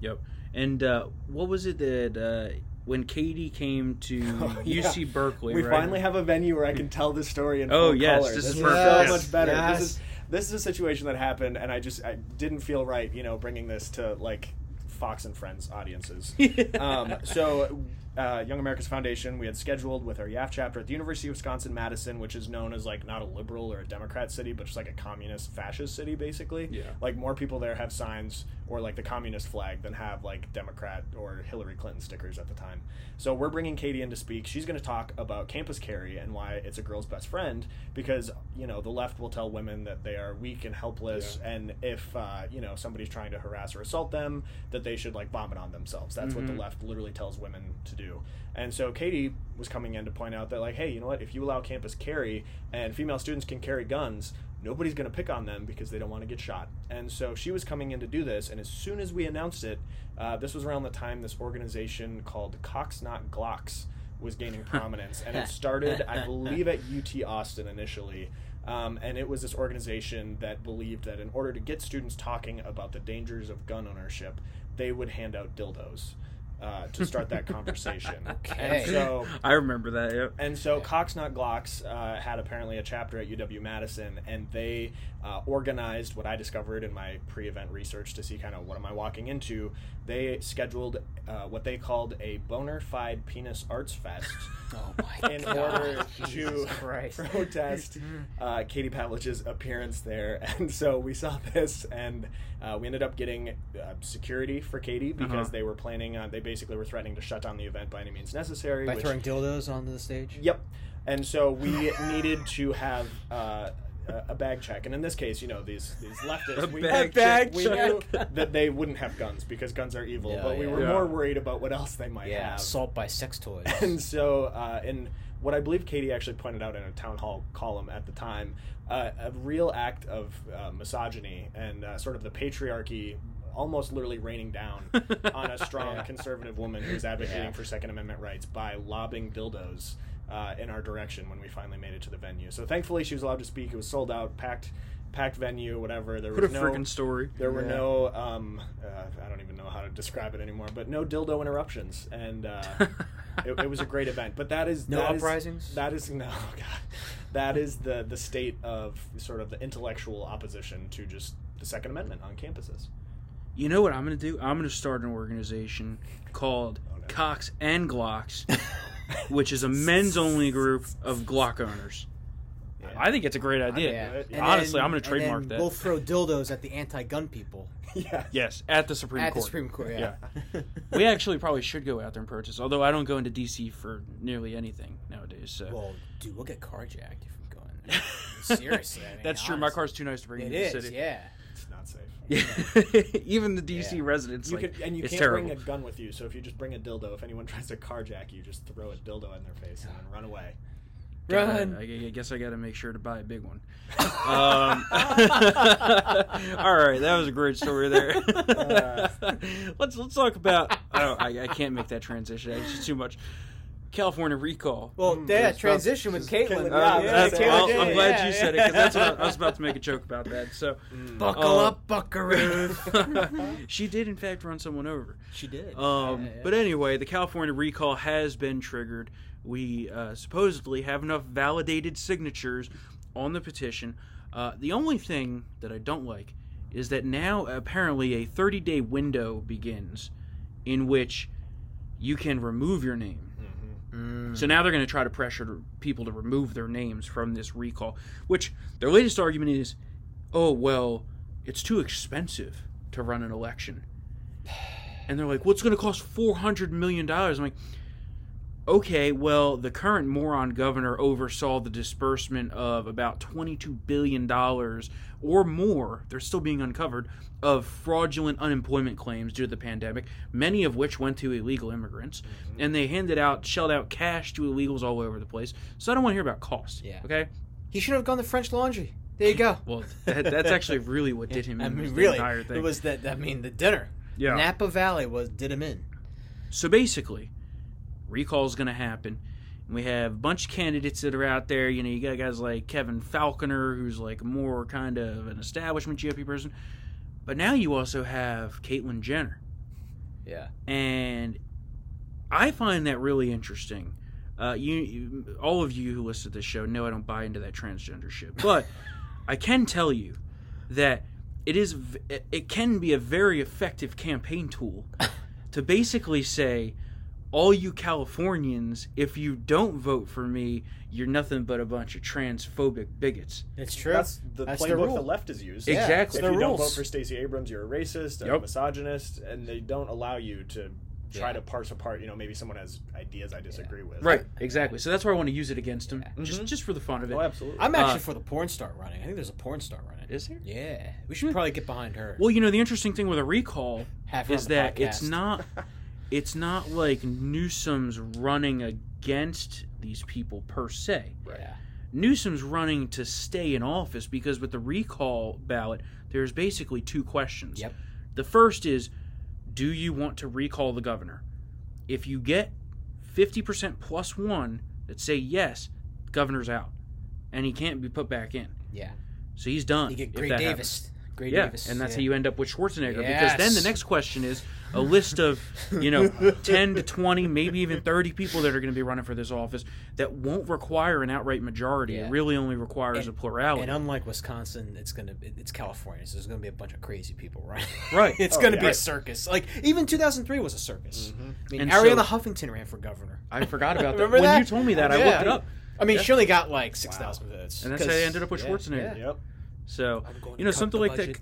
Yep. And uh, what was it that uh, when Katie came to Oh, yeah. UC Berkeley? We right? finally have a venue where I can tell this story in Oh, full yes, color. this This, is is so Yes, much better. yes. This is this is a situation that happened, and I just I didn't feel right, you know, bringing this to like Fox and Friends audiences. um, so, uh, Young America's Foundation, we had scheduled with our YAF chapter at the University of Wisconsin Madison, which is known as like not a liberal or a Democrat city, but just like a communist fascist city, basically. Yeah. Like more people there have signs or like the communist flag than have like Democrat or Hillary Clinton stickers at the time. So we're bringing Katie in to speak. She's going to talk about campus carry and why it's a girl's best friend because you know the left will tell women that they are weak and helpless, and if uh, you know somebody's trying to harass or assault them, that they should like vomit on themselves. That's what the Mhm. left literally tells women to do. And so Katie was coming in to point out that like, hey, you know what? If you allow campus carry and female students can carry guns, nobody's going to pick on them because they don't want to get shot. And so she was coming in to do this. And as soon as we announced it, uh, this was around the time this organization called Cocks Not Glocks was gaining prominence. and it started, I believe, at UT Austin initially. Um, and it was this organization that believed that in order to get students talking about the dangers of gun ownership, they would hand out dildos uh, to start that conversation. Okay. And so I remember that. Yep. and so Cocks Not Glocks uh, had apparently a chapter at UW Madison, and they uh, organized what I discovered in my pre-event research to see kind of what am I walking into. They scheduled uh, what they called a boner fide penis arts fest. Oh my In god! order to protest uh, Katie Pavlich's appearance there, and so we saw this, and uh, we ended up getting uh, security for Katie because Uh-huh. they were planning on. They basically were threatening to shut down the event by any means necessary. By which- throwing dildos onto the stage. Yep. And so we needed to have uh, a a bag check, and in this case, you know, these these leftists, A we, bag we check. knew that they wouldn't have guns because guns are evil, Yeah, but we yeah. were Yeah. more worried about what else they might Yeah, have. assault by sex toys. And so, uh, in what I believe Katie actually pointed out in a town hall column at the time, uh, a real act of uh, misogyny and uh, sort of the patriarchy almost literally raining down on a strong conservative woman who's advocating Yeah. for Second Amendment rights by lobbing dildos uh, in our direction when we finally made it to the venue. So thankfully, she was allowed to speak. It was sold out, packed, packed venue, whatever. There was a no freaking story. there were Yeah. no um, uh, I don't even know how to describe it anymore, but no dildo interruptions, and uh, it, it was a great event. But that is No that is- uprisings? that is no God. That is the the state of sort of the intellectual opposition to just the Second Amendment on campuses. You know what I'm going to do? I'm going to start an organization called Oh, no. Cocks and Glocks, which is a men's only group of Glock owners. Yeah. I think it's a great idea. Yeah. it. And Honestly, then- I'm going to trademark then that. We'll throw dildos at the anti-gun people yeah. yes, at the Supreme at Court. At the Supreme Court. Yeah. we actually probably should go out there and protest. Although I don't go into DC for nearly anything nowadays. So well, dude, we'll get carjacked if we go in there. Seriously, I mean, that's true. My honestly. car's too nice to bring It into is, the city. yeah. It's. Even the DC Yeah. residents, You like, could, and you can't terrible. bring a gun with you. So if you just bring a dildo, if anyone tries to carjack you, just throw a dildo in their face and then run away. Run. I, I guess I got to make sure to buy a big one. um, all right, that was a great story there. let's let's talk about. Oh, I, I can't make that transition. It's just too much. California recall. Well, Mm, yeah, transition with Caitlin. Caitlin, Uh, yeah, yeah, well, I'm glad yeah, you said it because that's what I, I was about to make a joke about that. So, Buckle Uh, up, Buckaroo. she did in fact run someone over. she did. Um, Yeah, yeah. But anyway, the California recall has been triggered. We uh, supposedly have enough validated signatures on the petition. Uh, the only thing that I don't like is that now apparently a 30 day window begins in which you can remove your name. Mm. So now they're going to try to pressure people to remove their names from this recall, which their latest argument is, oh, well, it's too expensive to run an election. And they're like, what's going to cost $400 million? I'm like, okay, well, the current moron governor oversaw the disbursement of about $22 billion or more, they're still being uncovered, of fraudulent unemployment claims due to the pandemic, many of which went to illegal immigrants. Mm-hmm. And they handed out, shelled out cash to illegals all over the place. So I don't want to hear about cost. Yeah. Okay? he should have gone to French Laundry. There you go. Well, that, that's actually really what did him I in mean, was the really, entire thing. it was that. I mean, the dinner. Yeah. Napa Valley was did him in. So basically, recall's going to happen. We have a bunch of candidates that are out there. You know, you got guys like Kevin Faulconer, who's like more kind of an establishment GOP person. But now you also have Caitlyn Jenner. Yeah. And I find that really interesting. Uh, you, you, all of you who listen to this show know I don't buy into that transgender shit, but I can tell you that it is it can be a very effective campaign tool to basically say, all you Californians, if you don't vote for me, you're nothing but a bunch of transphobic bigots. It's true. That's the That's the playbook rule. the left is used. Yeah, Exactly. If the you don't rules. vote for Stacey Abrams, you're a racist, and a Yep. misogynist, and they don't allow you to try Yeah. to parse apart. You know, maybe someone has ideas I disagree with. Right, exactly. So that's why I want to use it against them, just Mhm. just for the fun of it. Oh, absolutely. I'm actually Uh, for the porn star running. I think there's a porn star running. Is there? Yeah, we should probably get behind her. Well, you know, the interesting thing with a recall Have her is on the that it's podcast. not it's not like Newsom's running against these people per se. Yeah. Newsom's running to stay in office because with the recall ballot, there's basically two questions. Yep. The first is do you want to recall the governor? If you get 50% plus 1 that say yes, governor's out and he can't be put back in. Yeah. So he's done. You get if Gray Davis. happens. Gray Yeah, Davis. and that's yeah. how you end up with Schwarzenegger. Because then the next question is a list of, you know, 10 to 20, maybe even 30 people that are going to be running for this office that won't require an outright majority. Yeah. It really only requires And- a plurality. And unlike Wisconsin, it's gonna it's California, so there's gonna be a bunch of crazy people, right? Right. it's Oh, gonna yeah. be a circus. Like even 2003 was a circus. I mean, Mm-hmm. And Arianna so- Huffington ran for governor. I forgot about that. Remember when that? you told me that, I Yeah. looked it up. I mean, she only got like six thousand votes, And that's how 'cause- they ended up with yeah, Schwarzenegger. yeah. Yep. So, you know, something like that.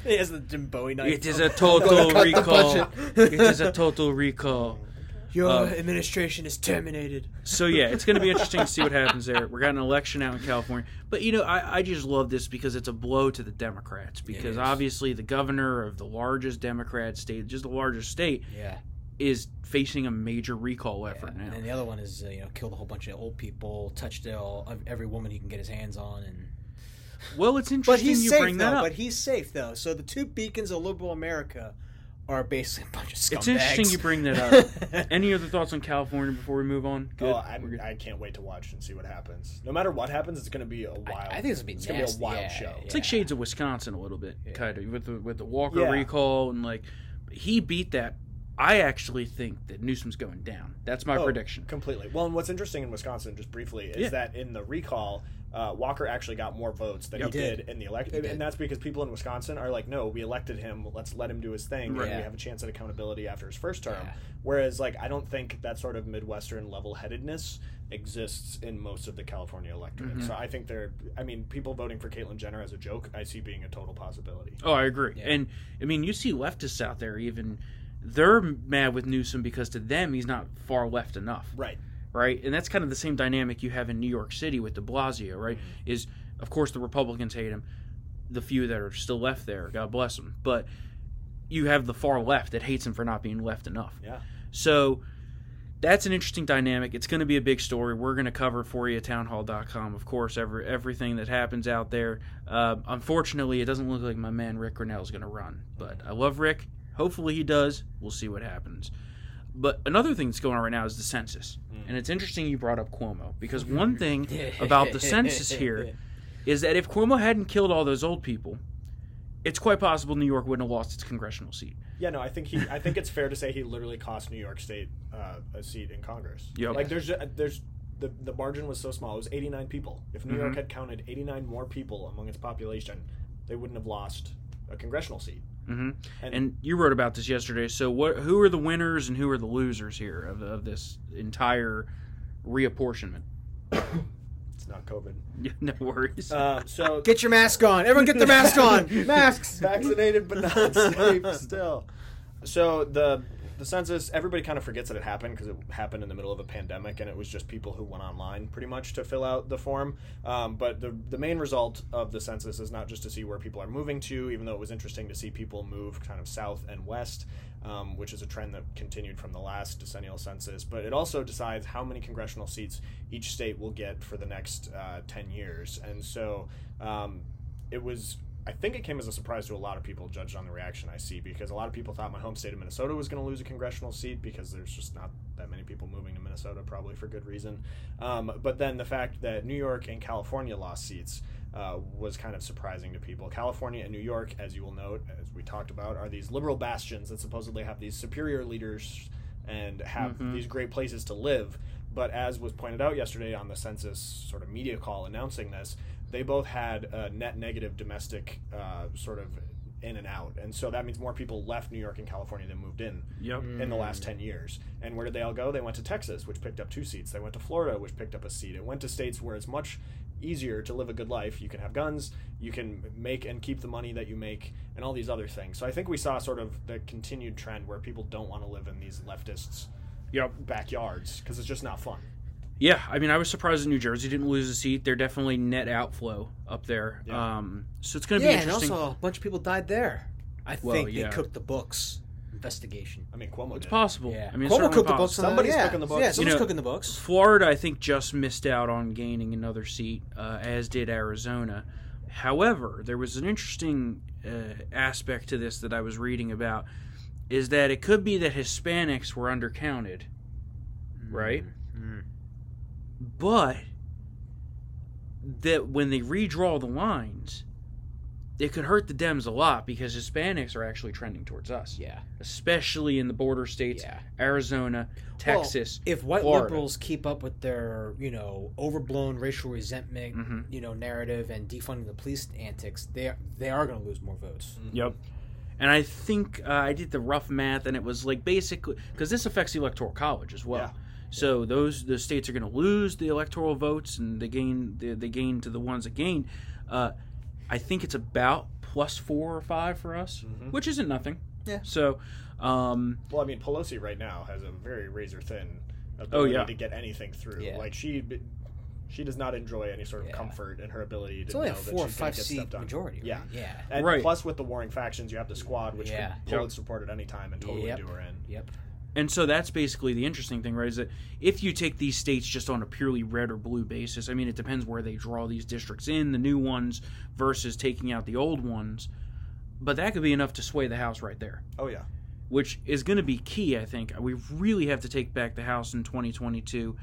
he has the Jim Bowie knife. It is a total gonna cut the recall. it is a total recall. Your Uh, administration is terminated. So yeah, it's going to be interesting to see what happens there. We're got an election out in California, but you know, I, I just love this because it's a blow to the Democrats because obviously the governor of the largest Democrat state, just the largest state, Yeah. is facing a major recall effort And now. then the other one is uh, you know killed a whole bunch of old people, touched all, every woman he can get his hands on, and Well, it's interesting but interesting he's you safe bring though. that up. But he's safe though. So the two beacons of liberal America are basically a bunch of scumbags. It's interesting you bring that up. Any other thoughts on California before we move on? Good. Oh, I'm, good. I can't wait to watch and see what happens. No matter what happens, it's going to be a wild. I think it's gonna be it's gonna be a wild yeah, show. It's like shades of Wisconsin a little bit, kind of with the with the Walker Yeah. recall and like he beat that. I actually think that Newsom's going down. That's my Oh, prediction. Completely. Well, and what's interesting in Wisconsin, just briefly, is Yeah. that in the recall, uh, Walker actually got more votes than Yep. he He did. did. in the election, and that's because people in Wisconsin are like, no, we elected him. Let's let him do his thing, Right. and we have a chance at accountability after his first term. Yeah. Whereas, like, I don't think that sort of Midwestern level-headedness exists in most of the California electorate. Mm-hmm. So I think they're. I mean, people voting for Caitlyn Jenner as a joke, I see being a total possibility. Oh, I agree. Yeah. And I mean, you see leftists out there even they're mad with Newsom because to them he's not far left enough, Right. Right? And that's kind of the same dynamic you have in New York City with De Blasio, right? Mm-hmm. Is of course the Republicans hate him, the few that are still left there, God bless them, but you have the far left that hates him for not being left enough. Yeah. So that's an interesting dynamic. It's going to be a big story. We're going to cover for you at townhall.com, of course, every, everything that happens out there. Uh, unfortunately, it doesn't look like my man Rick Grinnell is going to run, but I love Rick. Hopefully he does. We'll see what happens. But another thing that's going on right now is the census. And it's interesting you brought up Cuomo because one thing about the census here is that if Cuomo hadn't killed all those old people, it's quite possible New York wouldn't have lost its congressional seat. Yeah, no, I think he. I think it's fair to say he literally cost New York State uh, a seat in Congress. Yep. Like there's ju- there's the the margin was so small. It was 89 people. If New Mm-hmm. York had counted 89 more people among its population, they wouldn't have lost a congressional seat. Hmm And- And, you wrote about this yesterday. So, what? Who are the winners and who are the losers here of, of this entire reapportionment? It's not COVID. no worries. Uh, so Get your mask on. Everyone get their mask on. Masks. vaccinated but not safe still. So the the census, everybody kind of forgets that it happened because it happened in the middle of a pandemic, and it was just people who went online pretty much to fill out the form. Um, but the the main result of the census is not just to see where people are moving to, even though it was interesting to see people move kind of south and west, um, which is a trend that continued from the last decennial census. But it also decides how many congressional seats each state will get for the next uh, ten years, and so. Um, it was I think it came as a surprise to a lot of people, judged on the reaction I see, because a lot of people thought my home state of Minnesota was going to lose a congressional seat because there's just not that many people moving to Minnesota, probably for good reason. Um, but then the fact that New York and California lost seats uh, was kind of surprising to people. California and New York, as you will note, as we talked about, are these liberal bastions that supposedly have these superior leaders and have these great places to live. But as was pointed out yesterday on the census sort of media call announcing this, they both had a net negative domestic uh, sort of in and out. And so that means more people left New York and California than moved in yep. in the last 10 years. And where did they all go? They went to Texas, which picked up two seats. They went to Florida, which picked up a seat. It went to states where it's much easier to live a good life. You can have guns, you can make and keep the money that you make, and all these other things. So I think we saw sort of the continued trend where people don't want to live in these leftists' Yep. backyards because it's just not fun. Yeah, I mean, I was surprised that New Jersey didn't lose a seat. They're definitely net outflow up there. Yeah. Um, so it's going to Yeah, be and also a bunch of people died there. I Well, think yeah. they cooked the books. Investigation. I mean, Cuomo it's did. possible. Yeah, I mean, Cuomo certainly cooked the books. Somebody's yeah. cooking the books. Yeah, You know- cooking the books. Florida, I think, just missed out on gaining another seat, uh, as did Arizona. However, there was an interesting uh, aspect to this that I was reading about, is that it could be that Hispanics were undercounted, right? Mm. But that when they redraw the lines, it could hurt the Dems a lot because Hispanics are actually trending towards us, Yeah. especially in the border states, Yeah. Arizona, Well, Texas. if white Florida. liberals keep up with their, you know, overblown racial resentment, Mhm. you know, narrative and defunding the police antics, they are, they are going to lose more votes. Yep. And I think uh, I did the rough math, and it was like basically because this affects the electoral college as well. Yeah. So those the states are going to lose the electoral votes, and they gain they, they gain to the ones that gain. Uh, I think it's about plus four or five for us, which isn't nothing. Yeah. So, um, Well, I mean, Pelosi right now has a very razor thin Oh, ability yeah. to get anything through. Yeah. Like she, she does not enjoy any sort of Yeah. comfort in her ability to It's only know a that four or she's gonna five get seat stuff done. majority. Right? Yeah. Yeah. And Right. plus, with the warring factions, you have the squad, which Yeah. could pull Yep. its support at any time and totally Yep. do her in. Yep. And so that's basically the interesting thing, right? Is that if you take these states just on a purely red or blue basis, I mean, it depends where they draw these districts in, the new ones versus taking out the old ones. But that could be enough to sway the House right there. Oh yeah. which is going to be key, I think. We really have to take back the House in 2022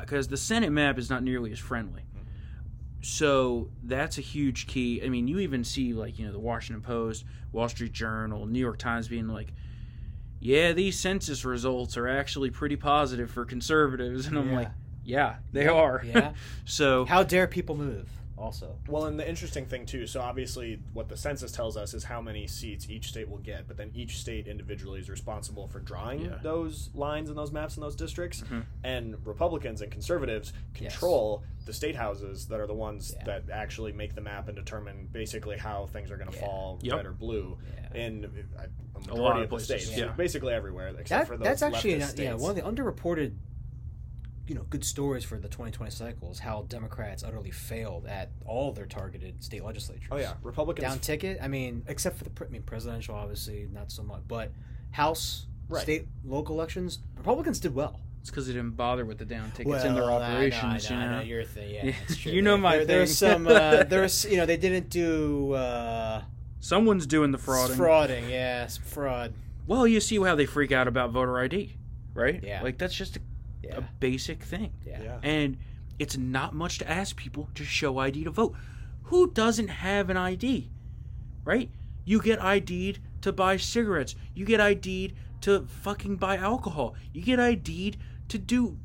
because uh, the Senate map is not nearly as friendly. So that's a huge key. I mean, you even see, like, you know, the Washington Post, Wall Street Journal, New York Times being like, yeah, these census results are actually pretty positive for conservatives. And I'm Yeah. like, Yeah, they are. Yeah. so How dare people move? Also, Well, and the interesting thing too. So obviously, what the census tells us is how many seats each state will get, but then each state individually is responsible for drawing Yeah. those lines and those maps and those districts. Mm-hmm. And Republicans and conservatives control the state houses that are the ones Yeah. that actually make the map and determine basically how things are going to Yeah. fall Yep. red or blue Yeah. in uh, a majority lot of of the places, states. yeah. Basically everywhere except that, for those that's actually leftist yeah one of the underreported, you know, good stories for the 2020 cycle is how Democrats utterly failed at all their targeted state legislatures. oh yeah, Republicans down ticket. I mean, except for the I mean presidential, obviously not so much, but House, Right. state, local elections, Republicans did well. it's because they didn't bother with the down tickets in their Well, I know, operations. I know, you I know, know your thing. Yeah, Yeah, it's true. you know my there, There's some. Uh, there's you know they didn't do uh, someone's doing the frauding. frauding. Yeah, some fraud. Well, you see how they freak out about voter ID, right? Yeah. like that's just a, Yeah, a basic thing. yeah. yeah. and it's not much to ask people to show ID to vote. Who doesn't have an ID, right? You get ID'd to buy cigarettes. You get ID'd to fucking buy alcohol. You get ID'd to do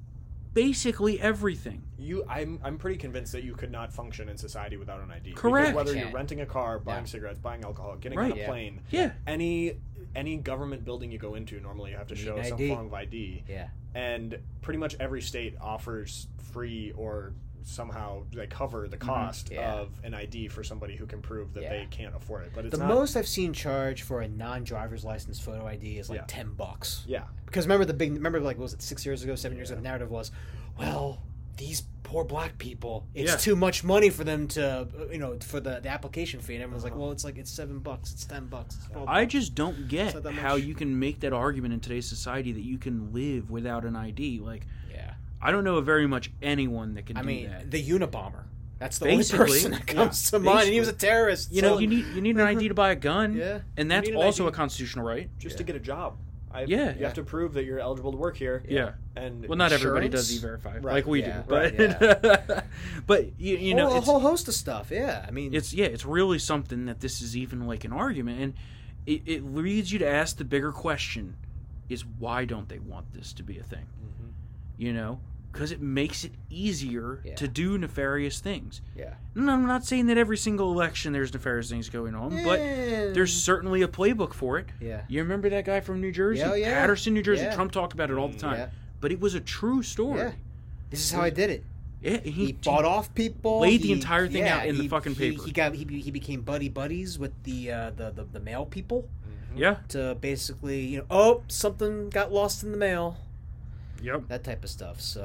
basically everything. You, I'm, I'm pretty convinced that you could not function in society without an ID. Because Correct. Whether You you're renting a car, buying Yeah. cigarettes, buying alcohol, getting Right. on a Yeah. plane, Yeah, any any government building you go into, normally you have to You show some ID. form of ID. Yeah. And pretty much every state offers free or somehow they cover the cost Mm-hmm. Yeah. of an ID for somebody who can prove that Yeah. they can't afford it. But it's The not. most I've seen charge for a non-driver's license photo ID is like Yeah. ten bucks. yeah, Because remember the big remember like what was it six years ago, seven years ago? The narrative was, well, these poor black people, it's Yeah. too much money for them to, you know, for the, the application fee. And everyone's like, uh-huh. well, it's like it's seven bucks, it's ten bucks. It's 12 I just don't get how you can make that argument in today's society that you can live without an ID. Like, yeah. I don't know of very much anyone that can I do mean, that. the Unabomber. That's the Basically, only person that comes to mind, and he was a terrorist. You know, so- you need you need an ID to buy a gun. Yeah. and that's also ID. a constitutional right. just to get a job. I, Yeah. you have to prove that you're eligible to work here. Yeah. and Well, not everybody does e-verify Right, like we yeah, do, but right, but you, you know a whole host of stuff. Yeah, I mean, it's yeah it's really something that this is even like an argument, and it, it leads you to ask the bigger question: is why don't they want this to be a thing? Mm-hmm. You know, because it makes it easier Yeah. to do nefarious things. yeah. And I'm not saying that every single election there's nefarious things going on, but Eh, there's certainly a playbook for it. yeah. You remember that guy from New Jersey, Yeah, yeah. Paterson, New Jersey? Yeah. Trump talked about it all the time, Yeah. but it was a true story. Yeah. This is how I did it. Yeah, he, He bought off people. laid the entire thing out in the fucking he- paper. He got he, he became buddy buddies with the uh, the, the the mail people Yeah. to basically you know oh something got lost in the mail Yep. that type of stuff. So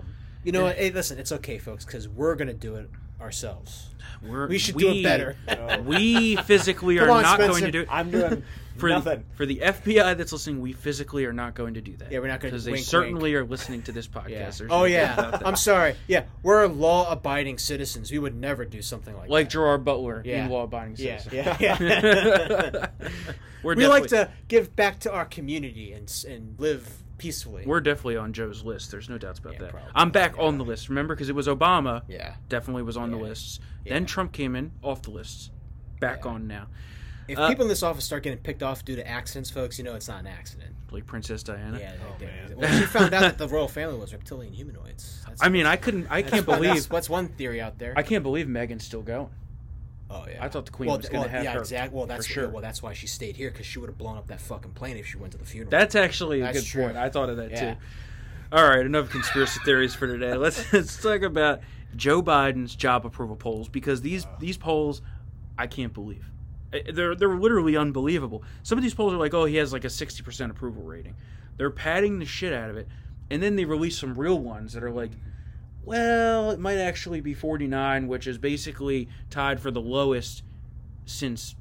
um, you know what? Hey, listen, it's okay, folks, because we're gonna do it ourselves. We're, We should do it better. No. We physically are on, not Spencer. going to do it. I'm doing For nothing. the, for the FBI that's listening, we physically are not going to do that. Yeah, we're not gonna- because they wink, certainly are listening to this podcast. Yeah. Oh yeah. I'm sorry. Yeah, we're law-abiding citizens. We would never do something like like that. Gerard Butler Yeah. in law-abiding Yeah, citizens. yeah, yeah. we're we like to give back to our community and and live peacefully. We're definitely on Joe's list. There's no doubts about Yeah, that. probably. I'm back on the list. Remember, because it was Obama. yeah. Definitely was on the Yeah. lists. Yeah. Then Trump came in off the lists. Back Yeah. on now. If Uh, people in this office start getting picked off due to accidents, folks, you know it's not an accident. Like Princess Diana. Yeah. Oh, they- man. Well, she found out that the royal family was reptilian humanoids. That's, I mean, I couldn't. I can't believe. That's, what's one theory out there? I can't believe Megan's still going. Oh yeah. I thought the Queen well, was going to well, have yeah, her. exactly. Well, that's sure. well, that's why she stayed here because she would have blown up that fucking plane if she went to the funeral. That's actually a That's good true. point. I thought of that Yeah. too. All right, enough conspiracy theories for today. Let's let's talk about Joe Biden's job approval polls because these uh. these polls I can't believe. They're they're literally unbelievable. Some of these polls are like, oh, he has like a sixty percent approval rating. They're padding the shit out of it, and then they release some real ones that are like, well, it might actually be forty nine, which is basically tied for the lowest since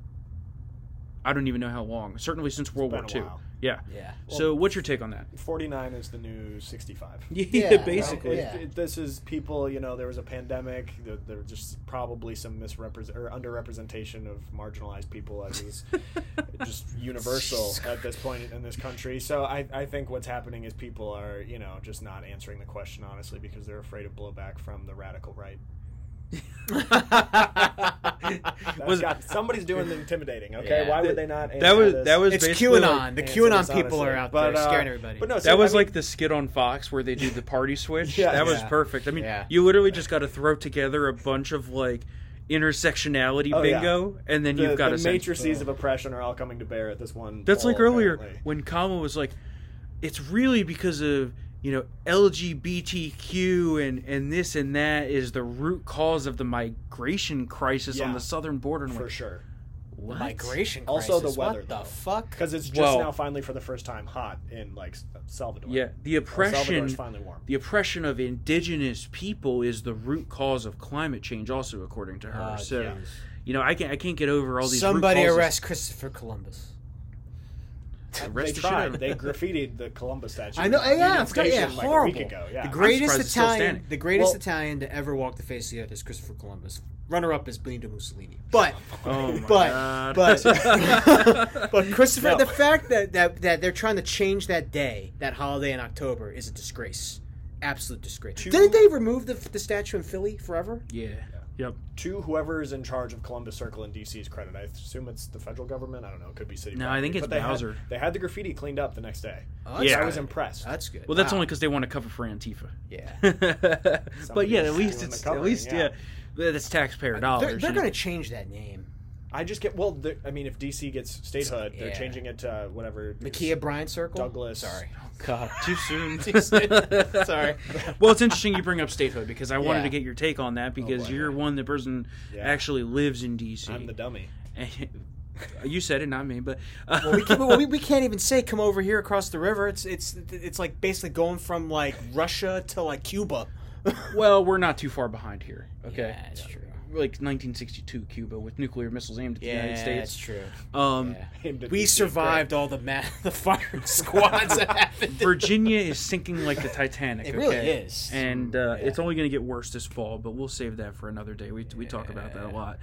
I don't even know how long. Certainly since World War II. while. Yeah. yeah. So, what's your take on that? 49 is the new 65. Yeah, Yeah, basically. Yeah. It- it- this is people, you know, there was a pandemic. There, there was just probably some misrepresent or underrepresentation of marginalized people as is just universal at this point in this country. So I, I think what's happening is people are, you know, just not answering the question honestly because they're afraid of blowback from the radical right. That's Was- got, somebody's doing the intimidating. Okay, Yeah. why would they not? That was this? that was it's basically QAnon. like- the QAnon people honestly. are out But, there uh, scaring everybody. But no, that was I mean, like the skit on Fox where they do the party switch. Yeah. that was Yeah. perfect. I mean, Yeah. you literally just got to throw together a bunch of like intersectionality Oh, yeah. bingo, and then the, you've got the a sense- matrices of oppression are all coming to bear at this one. That's like earlier apparently. when Kama was like, "It's really because of you know LGBTQ and and this and that is the root cause of the migration crisis on the southern border." For like, sure. what? Migration crisis. Also the weather, What the though. fuck? Because it's just Well- now finally for the first time hot in like Salvador. Yeah, the Or oppression. Salvador's finally warm. The oppression of indigenous people is the root cause of climate change, also according to her. Ah, so, jeez. you know, I can't I can't get over all these. root Somebody causes. arrest Christopher Columbus. They Arrest the tried. They graffitied the Columbus statue. I know. in Yeah, Union I forgot. Yeah, like, horrible. A week ago. Yeah. The greatest Italian, the greatest Well- Italian to ever walk the face of the earth is Christopher Columbus. Runner up is Benito Mussolini. But, Oh my but, but, but Christopher, No. the fact that, that that they're trying to change that day, that holiday in October, is a disgrace. Absolute disgrace. Two- Didn't they remove the, the statue in Philly forever? Yeah. Yep. to whoever is in charge of Columbus Circle in DC's credit. I assume it's the federal government. I don't know. It could be city. No, I think it's but they had- Bowser. they had the graffiti cleaned up the next day. Oh, Yeah. I was impressed. That's good. Well, that's Wow. only because they want to cover for Antifa. yeah. but yeah, at least it's covering, at least yeah, yeah. that's taxpayer dollars. They're, they're going to change that name. I just get well. the- I mean, if DC gets statehood, they're Yeah. changing it to whatever. Ma'Khia Bryant Circle? Douglas. Sorry. God, too soon. Too soon. Sorry. well, it's interesting you bring up statehood because I wanted Yeah. to get your take on that because boy. you're one the person Yeah. actually lives in DC. I'm the dummy. you said it, not me, but uh, well, we, can, we, we can't even say come over here across the river. It's it's it's like basically going from like Russia to like Cuba. well, we're not too far behind here. Okay, Yeah, that's true. Like 1962 Cuba with nuclear missiles aimed at the Yeah, United that's States. true. Um, Yeah. Aimed at We survived all the ma- the firing squads that happened. Virginia is sinking like the Titanic. It really okay? is. and uh, Yeah. it's only going to get worse this fall. But we'll save that for another day. We we talk about that a lot.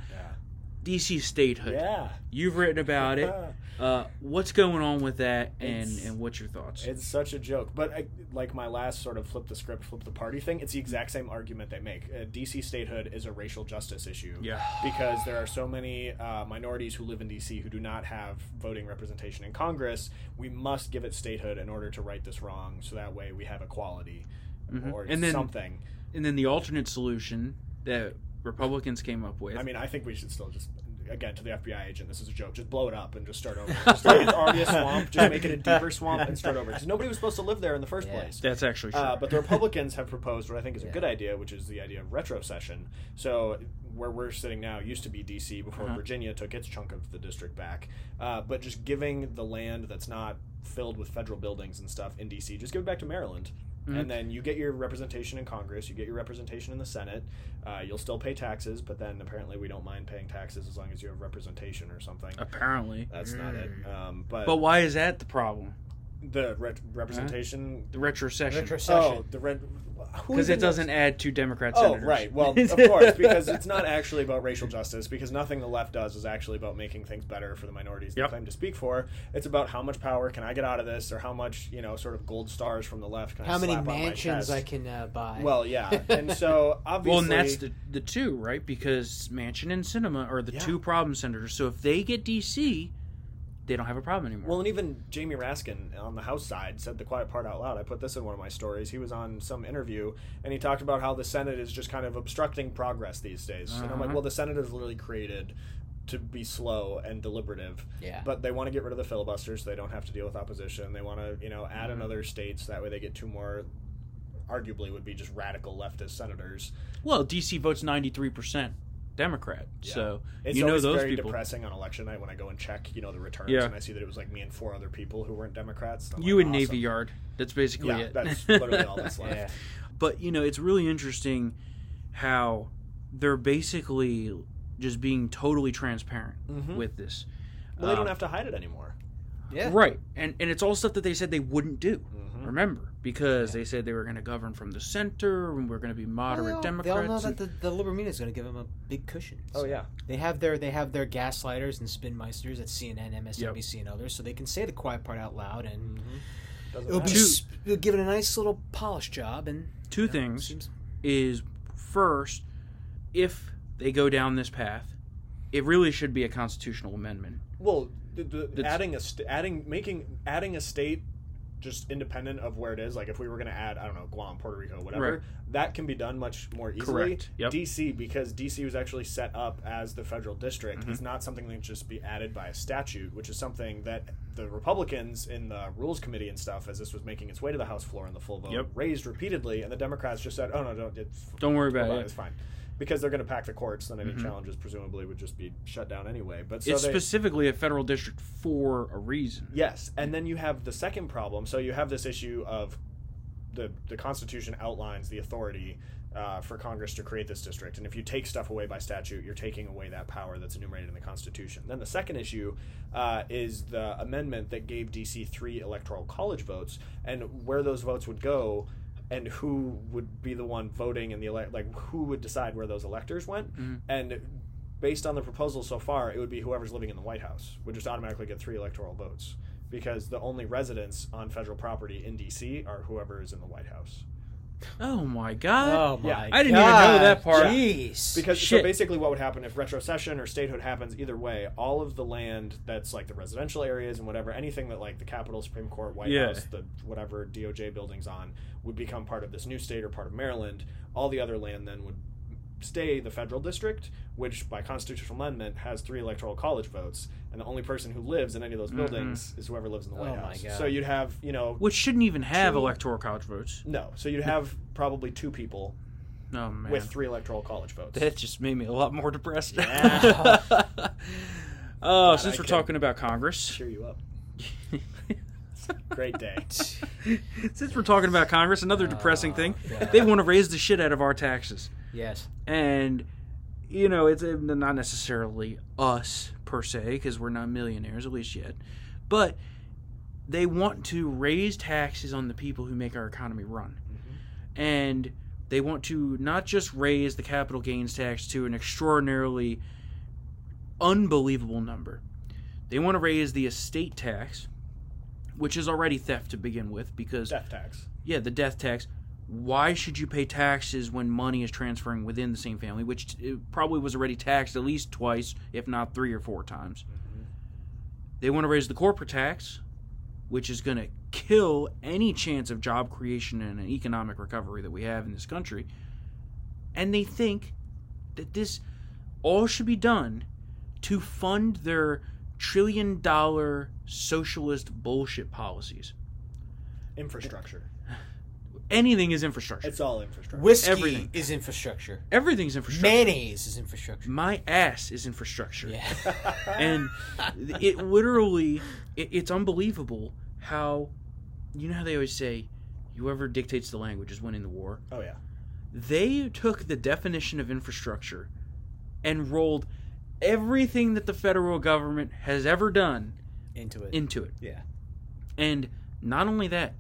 DC statehood. Yeah. You've written about it. Uh, what's going on with that, and It's- and what's your thoughts? It's such a joke, but I, like my last sort of flip the script, flip the party thing. It's the exact same argument they make. Uh, DC statehood is a racial justice issue. Yeah. because there are so many uh, minorities who live in DC who do not have voting representation in Congress. We must give it statehood in order to right this wrong, so that way we have equality or Mm-hmm. And then- something. And then the alternate solution that Republicans came up with. I mean, I think we should still just. Again, to the FBI agent, this is a joke. Just blow it up and just start over. Just like it's already a swamp. Just make it a deeper swamp and start over. Because nobody was supposed to live there in the first Yeah. place. that's actually true. Uh, but the Republicans have proposed what I think is a good idea, which is the idea of retrocession. So where we're sitting now used to be D.C. before Uh-huh. Virginia took its chunk of the district back. Uh, but just giving the land that's not filled with federal buildings and stuff in D.C. just give it back to Maryland. Mm-hmm. And then you get your representation in Congress, you get your representation in the Senate. Uh, you'll still pay taxes, but then apparently we don't mind paying taxes as long as you have representation or something. Apparently. That's not it. Um, but, But why is that the problem? The re- representation. The retrocession. Retrocession. Oh, the red. Because it doesn't knows? add two Democrat Oh, senators. right. Well, of course, because it's not actually about racial justice, because nothing the left does is actually about making things better for the minorities Yep. they claim to speak for. It's about how much power can I get out of this, or how much, you know, sort of gold stars from the left can I How many slap on my mansions chest. I can uh, buy? Well, yeah. And so, obviously... Well, and that's the, the two, right? Because Manchin and Sinema are the Yeah. two problem senators. So if they get DC, they don't have a problem anymore. Well, and even Jamie Raskin on the House side said the quiet part out loud. I put this in one of my stories. He was on some interview and he talked about how the Senate is just kind of obstructing progress these days. And I'm like, Uh-huh. well, the Senate is literally created to be slow and deliberative. Yeah. But they want to get rid of the filibusters. so they don't have to deal with opposition. They want to, you know, add Mm-hmm. another state so that way they get two more arguably would be just radical leftist senators. well, DC votes 93% Democrat. So It's you know always those very people. depressing on election night when I go and check, you know, the returns Yeah. and I see that it was like me and four other people who weren't Democrats. I'm You like, and Navy. Yard. That's basically Yeah, it. that's literally all that's left. Yeah. But you know, it's really interesting how they're basically just being totally transparent Mhm. with this. Well, they don't Um, have to hide it anymore. yeah. Right. And and it's all stuff that they said they wouldn't do. Mhm. Remember, because they said they were going to govern from the center and we're going to be moderate they all, Democrats. They all know that the, the liberal media is going to give them a big cushion. Oh yeah, They have their they have their gaslighters and spinmeisters at CNN, MSNBC, and others, so they can say the quiet part out loud, and mm-hmm. doesn't it'll be matter. Two- s- it'll give it a nice little polish job. And Two you know, things seems- is first, if they go down this path, it really should be a constitutional amendment. Well, the, the, adding a st- adding making adding a state just independent of where it is. Like if we were going to add, I don't know, Guam, Puerto Rico, whatever, Right. that can be done much more easily. Yep. DC because DC was actually set up as the federal district. Mm-hmm. It's not something that can just be added by a statute, which is something that the Republicans in the Rules Committee and stuff, as this was making its way to the House floor in the full vote, Yep. raised repeatedly, and the Democrats just said, "Oh no, don't, it's, Don't worry about it. It's fine." Because they're going to pack the courts, then any challenges presumably would just be shut down anyway. But so it's they, specifically a federal district for a reason. Yes, and then you have the second problem. So you have this issue of the the Constitution outlines the authority uh, for Congress to create this district, and if you take stuff away by statute, you're taking away that power that's enumerated in the Constitution. Then the second issue uh, is the amendment that gave DC three electoral college votes, and where those votes would go. And who would be the one voting in the elect? Like who would decide where those electors went? Mm-hmm. And based on the proposal so far, it would be whoever's living in the White House would just automatically get three electoral votes because the only residents on federal property in DC are whoever is in the White House. Oh my god! Oh my! Yeah. I didn't even know that part. Jeez. Because Shit. so basically, what would happen if retrocession or statehood happens either way, all of the land that's like the residential areas and whatever, anything that like the Capitol, Supreme Court, White Yeah. House, the whatever DOJ buildings on would become part of this new state or part of Maryland. All the other land then would stay the federal district, which by constitutional amendment has three electoral college votes, and the only person who lives in any of those mm-hmm. buildings is whoever lives in the oh White Oh my House. God. So you'd have you know Which shouldn't even have Two- electoral college votes. no, so you'd have probably two people Oh man, with three electoral college votes. that just made me a lot more depressed. Yeah. oh, since I we're could- talking about Congress, cheer you up. Great day. since we're talking about Congress, another ah, depressing thing, God. they want to raise the shit out of our taxes. Yes. and you know it's uh, not necessarily us per se because we're not millionaires at least yet but they want to raise taxes on the people who make our economy run and they want to not just raise the capital gains tax to an extraordinarily unbelievable number they want to raise the estate tax which is already theft to begin with because Death tax. yeah, the death tax. Why should you pay taxes when money is transferring within the same family, which it probably was already taxed at least twice, if not three or four times? Mm-hmm. They want to raise the corporate tax, which is going to kill any chance of job creation and an economic recovery that we have in this country. And they think that this all should be done to fund their trillion dollar socialist bullshit policies. Infrastructure. Anything is infrastructure. It's all infrastructure. Whiskey Everything. is infrastructure. Everything's infrastructure. Mayonnaise is infrastructure. My ass is infrastructure. Yeah. And it literally, it, it's unbelievable how, you know how they always say, whoever dictates the language is winning the war. oh yeah. They took the definition of infrastructure and rolled everything that the federal government has ever done Into it. into it. yeah. And not only that,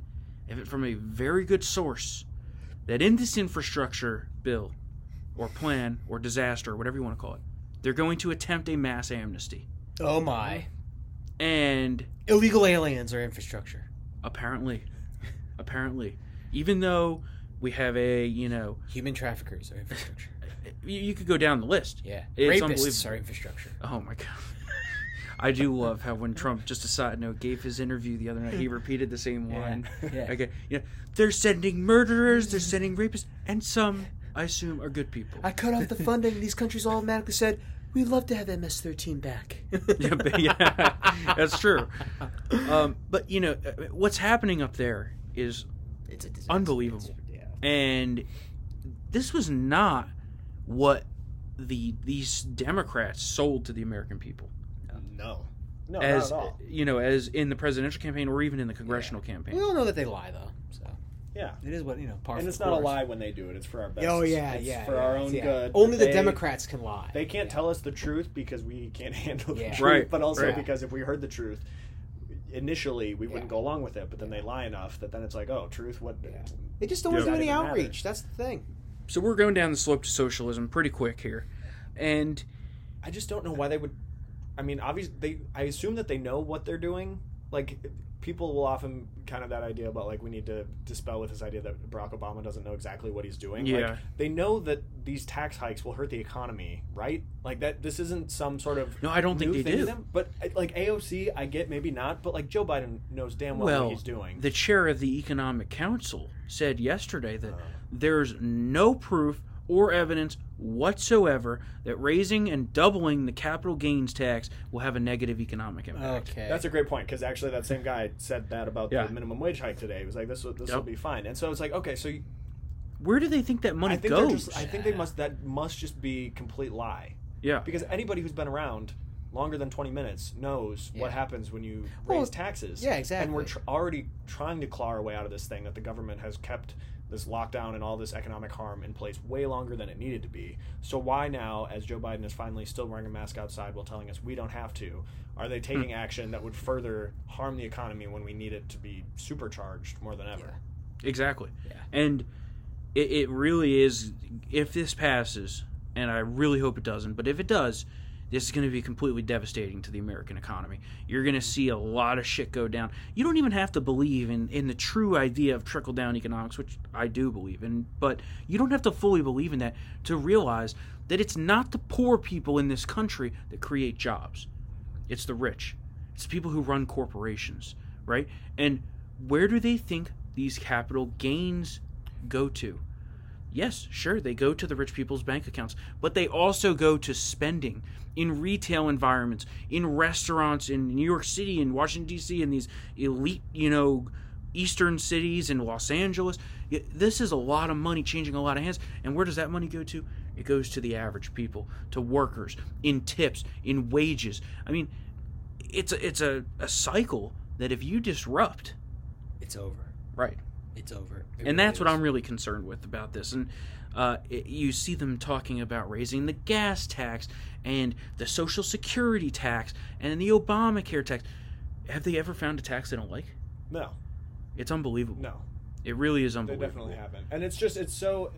if it from a very good source, that in this infrastructure bill, or plan, or disaster, or whatever you want to call it, they're going to attempt a mass amnesty. Oh my. And Illegal aliens are infrastructure. apparently, apparently, even though we have a, you know, Human traffickers are infrastructure. you, you could go down the list. Yeah. It's Rapists unbelievable. are infrastructure. Oh my god. I do love how when Trump, just a side note, gave his interview the other night, he repeated the same Yeah. line. Yeah. Okay, you know, they're sending murderers, they're sending rapists, and some, I assume, are good people. I cut off the funding. These countries automatically said, "We'd love to have MS-13 back." yeah, but yeah, that's true. Um, but you know, uh, what's happening up there is It's a. Unbelievable. Yeah. and this was not what the these Democrats sold to the American people No. No, as not at all. you know as in the presidential campaign or even in the congressional campaign. We all know that they lie, though. So Yeah. it is what you know. Par And for it's the not a course. lie when they do it. It's for our best. Oh yeah, It's yeah. For yeah, our own yeah. good. Only the They- Democrats can lie. They can't tell us the truth because we can't handle the Yeah. truth. Right, But also right. because if we heard the truth, initially we wouldn't Yeah. go along with it. But then they lie enough that then it's like, oh, truth. What? Yeah. They just don't Yeah. want to do any matter. outreach. That's the thing. So we're going down the slope to socialism pretty quick here, and I just don't know why they would. I mean, obviously, they. I assume that they know what they're doing. Like, people will often kind of that idea about like we need to dispel with this idea that Barack Obama doesn't know exactly what he's doing. Yeah. Like, they know that these tax hikes will hurt the economy, right? Like that. This isn't some sort of No, I don't think they do. them. But like AOC, I get maybe not, but like Joe Biden knows damn well, well, what he's doing. the chair of the Economic Council said yesterday that Uh. there's no proof or evidence whatsoever that raising and doubling the capital gains tax will have a negative economic impact. Okay. That's a great point because actually that same guy said that about Yeah. the minimum wage hike today. He was like, "This will this will be fine," and so it's like, okay, so you, Where do they think that money I think goes? just, I think they must that must just be complete lie yeah. because anybody who's been around longer than 20 minutes knows what happens when you Well, raise taxes. yeah, exactly. And we're tr- already trying to claw our way out of this thing that the government has kept this lockdown and all this economic harm in place way longer than it needed to be. So why now, as Joe Biden is finally still wearing a mask outside while telling us we don't have to, are they taking Hmm. action that would further harm the economy when we need it to be supercharged more than ever? Exactly. Yeah. And it, it really is, if this passes, and I really hope it doesn't, but if it does, this is going to be completely devastating to the American economy. You're going to see a lot of shit go down. You don't even have to believe in, in the true idea of trickle down economics, which I do believe in, but you don't have to fully believe in that to realize that it's not the poor people in this country that create jobs. It's the rich. It's the people who run corporations, right? And where do they think these capital gains go to? Yes, sure, they go to the rich people's bank accounts, but they also go to spending in retail environments, in restaurants in New York City and Washington D.C. and these elite, you know, eastern cities in Los Angeles. This is a lot of money changing a lot of hands, and where does that money go to? It goes to the average people, to workers, in tips, in wages. I mean, it's a, it's a, a cycle that if you disrupt, It's over. right, It's over. It and that's what I'm really concerned with about this. And uh, it, you see them talking about raising the gas tax and the Social Security tax and the Obamacare tax. Have they ever found a tax they don't like? No, It's unbelievable. no. It really is unbelievable. They definitely haven't. And it's just it's so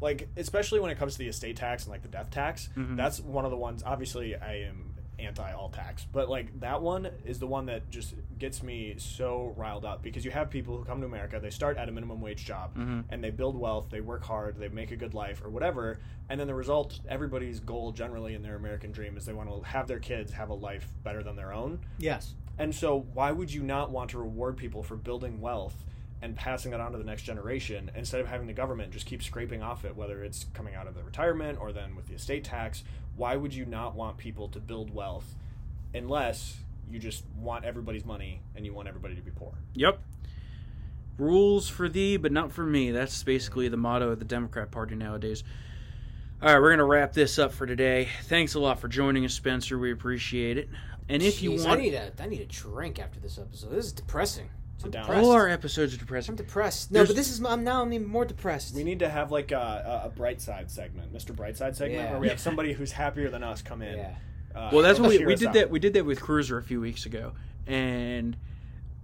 like especially when it comes to the estate tax and like the death tax, Mhm. that's one of the ones obviously I am anti all tax, but like that one is the one that just gets me so riled up because you have people who come to America, they start at a minimum wage job Mhm. and they build wealth, they work hard, they make a good life or whatever, and then the result everybody's goal generally in their American dream is they want to have their kids have a life better than their own. Yes. And so, why would you not want to reward people for building wealth and passing it on to the next generation instead of having the government just keep scraping off it, whether it's coming out of the retirement or then with the estate tax? Why would you not want people to build wealth unless you just want everybody's money and you want everybody to be poor? Yep. Rules for thee, but not for me. That's basically the motto of the Democrat Party nowadays. All right, we're going to wrap this up for today. Thanks a lot for joining us, Spencer. We appreciate it. And if you Jeez, want, I need a I need a drink after this episode. This is depressing. I'm down. depressed. all our episodes are I'm depressed. No, There's- but this is I'm now I'm even more depressed. We need to have like a, a, a bright side segment, Mr. Brightside segment, Yeah. where we have somebody who's happier than us come in. yeah. uh, Well, that's what we, cheer we us did up. that. We did that with Cruiser a few weeks ago, and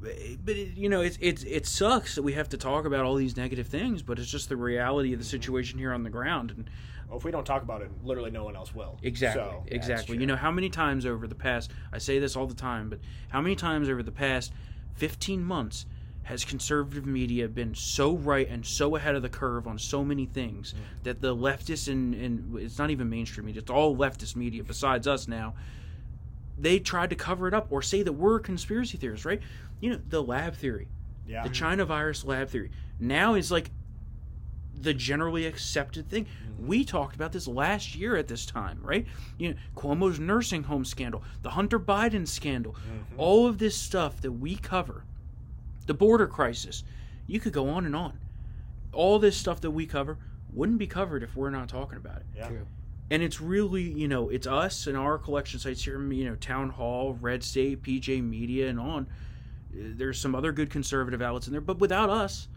but it, you know it's it's it sucks that we have to talk about all these negative things, but it's just the reality of the situation here on the ground. And Well, if we don't talk about it, literally no one else will. Exactly. So, exactly. true. You know how many times over the past I say this all the time, but how many times over the past 15 months has conservative media been so right and so ahead of the curve on so many things Mm. that the leftists and, and it's not even mainstream media, it's all leftist media besides us now. They tried to cover it up or say that we're conspiracy theorists, right? You know, the lab theory, yeah. the China virus lab theory. Now is like the generally accepted thing. Mm-hmm. We talked about this last year at this time, right? You know, Cuomo's nursing home scandal, the Hunter Biden scandal, mm-hmm. all of this stuff that we cover, the border crisis. You could go on and on. All this stuff that we cover wouldn't be covered if we're not talking about it. yeah. True. And it's really, you know, it's us and our collection sites here, you know, Town Hall, Red State, PJ Media, and on. There's some other good conservative outlets in there, but without us,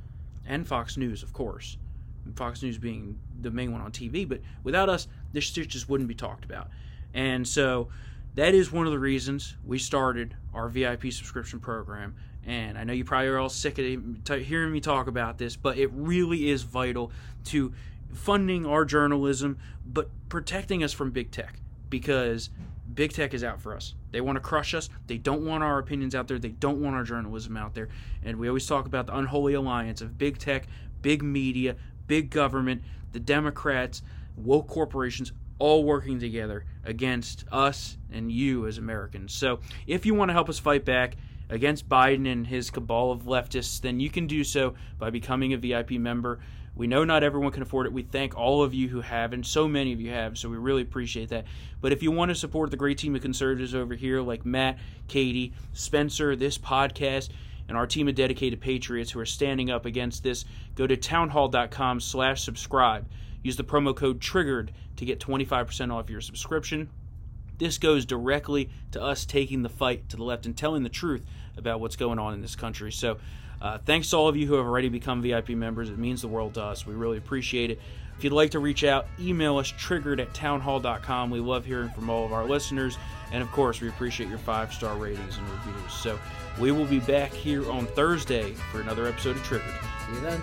and Fox News, of course, and Fox News being the main one on TV, but without us, this shit just wouldn't be talked about. And so that is one of the reasons we started our VIP subscription program. And I know you probably are all sick of hearing me talk about this, but it really is vital to funding our journalism, but protecting us from big tech because big tech is out for us. They want to crush us. They don't want our opinions out there. They don't want our journalism out there. And we always talk about the unholy alliance of big tech, big media, big government, the Democrats, woke corporations, all working together against us and you as Americans. So if you want to help us fight back, against Biden and his cabal of leftists, then you can do so by becoming a VIP member. We know not everyone can afford it. We thank all of you who have, and so many of you have, so we really appreciate that. But if you want to support the great team of conservatives over here, like Matt, Katie, Spencer, this podcast, and our team of dedicated patriots who are standing up against this, go to townhall.com slash subscribe. Use the promo code TRIGGERED to get 25% off your subscription. This goes directly to us taking the fight to the left and telling the truth about what's going on in this country. So, uh, thanks to all of you who have already become VIP members. It means the world to us. We really appreciate it. If you'd like to reach out, email us triggered at townhall.com. We love hearing from all of our listeners. And of course, we appreciate your five star ratings and reviews. So, we will be back here on Thursday for another episode of Triggered. See you then.